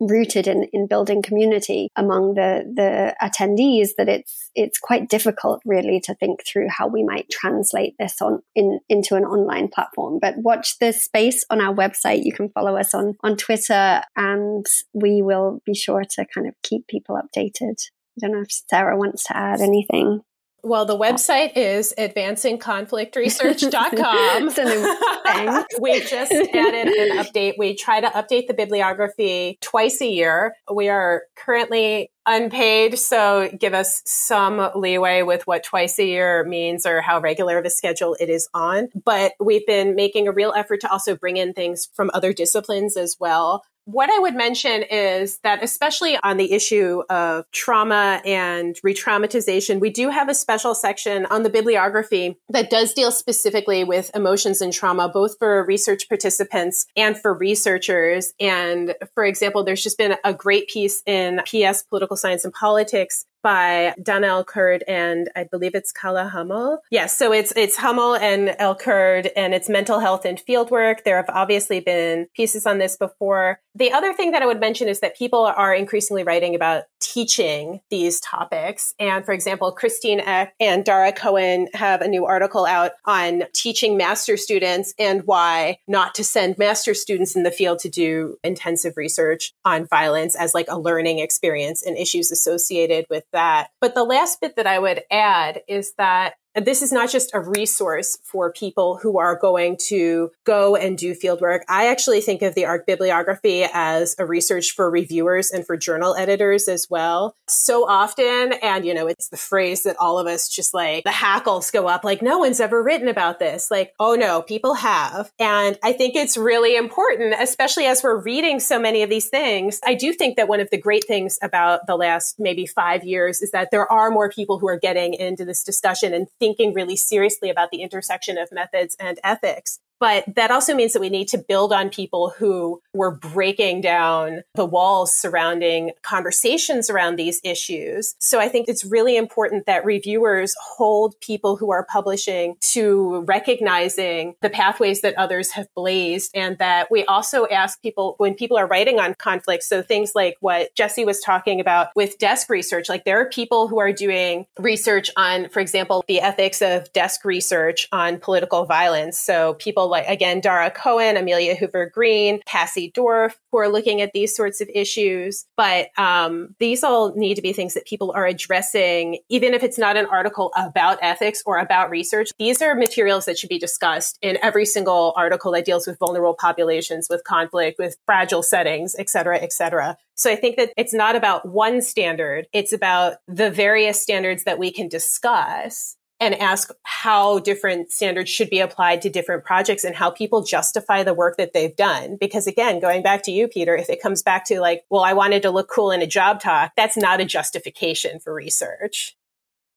rooted in, in building community among the, the attendees that it's it's quite difficult really to think through how we might translate this on in into an online platform. But watch this space on our website. You can follow us on on Twitter and we will be sure to kind of keep people updated. I don't know if Sarah wants to add anything. Well, the website is advancingconflictresearch.com. we just added an update. We try to update the bibliography twice a year. We are currently unpaid, so give us some leeway with what twice a year means or how regular of a schedule it is on. But we've been making a real effort to also bring in things from other disciplines as well what I would mention is that, especially on the issue of trauma and re traumatization, we do have a special section on the bibliography that does deal specifically with emotions and trauma, both for research participants and for researchers. And for example, there's just been a great piece in PS Political Science and Politics by Dana El-Kurd and I believe it's Calla Hummel. Yes, so it's it's Hummel and El-Kurd and it's mental health and fieldwork. There have obviously been pieces on this before. The other thing that I would mention is that people are increasingly writing about teaching these topics. And for example, Kristine Eck and Dara Cohen have a new article out on teaching master students and why not to send master students in the field to do intensive research on violence as like a learning experience and issues associated with that. But the last bit that I would add is that this is not just a resource for people who are going to go and do fieldwork. I actually think of the ARC bibliography as a research for reviewers and for journal editors as well. So often, and you know, it's the phrase that all of us just like the hackles go up like, no one's ever written about this. Like, oh no, people have. And I think it's really important, especially as we're reading so many of these things. I do think that one of the great things about the last maybe five years is that there are more people who are getting into this discussion and thinking really seriously about the intersection of methods and ethics. But that also means that we need to build on people who were breaking down the walls surrounding conversations around these issues. So I think it's really important that reviewers hold people who are publishing to recognizing the pathways that others have blazed and that we also ask people when people are writing on conflicts. So things like what Jesse was talking about with desk research, like there are people who are doing research on, for example, the ethics of desk research on political violence. So people like, again, Dara Cohen, Amelia Hoover Green, Cassy Dorff, who are looking at these sorts of issues. But um, these all need to be things that people are addressing, even if it's not an article about ethics or about research. These are materials that should be discussed in every single article that deals with vulnerable populations, with conflict, with fragile settings, et cetera, et cetera. So I think that it's not about one standard. It's about the various standards that we can discuss and ask how different standards should be applied to different projects and how people justify the work that they've done. Because again, going back to you, Peter, if it comes back to like, well, I wanted to look cool in a job talk, that's not a justification for research.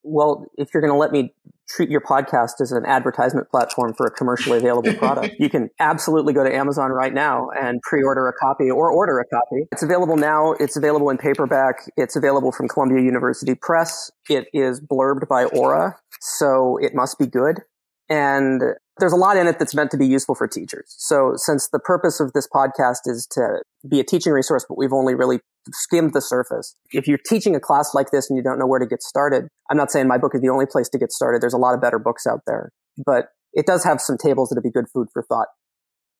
Well, if you're going to let me treat your podcast as an advertisement platform for a commercially available product, you can absolutely go to Amazon right now and pre-order a copy or order a copy. It's available now. It's available in paperback. It's available from Columbia University Press. It is blurbed by Ora, so it must be good. And there's a lot in it that's meant to be useful for teachers. So since the purpose of this podcast is to be a teaching resource, but we've only really skimmed the surface. If you're teaching a class like this and you don't know where to get started, I'm not saying my book is the only place to get started. There's a lot of better books out there, but it does have some tables that'd be good food for thought.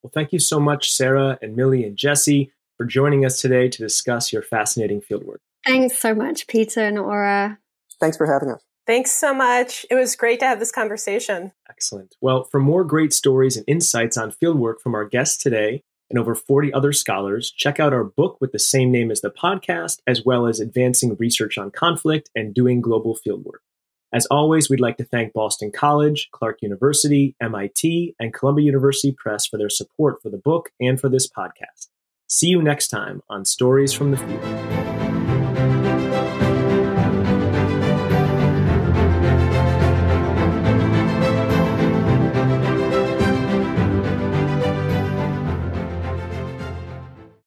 Well, thank you so much, Sarah and Milli and Jesse, for joining us today to discuss your fascinating fieldwork. Thanks so much, Peter and Ora. Thanks for having us. Thanks so much. It was great to have this conversation. Excellent. Well, for more great stories and insights on fieldwork from our guests today and over 40 other scholars, check out our book with the same name as the podcast, as well as Advancing Research on Conflict and Doing Global Fieldwork. As always, we'd like to thank Boston College, Clark University, MIT, and Columbia University Press for their support for the book and for this podcast. See you next time on Stories from the Field.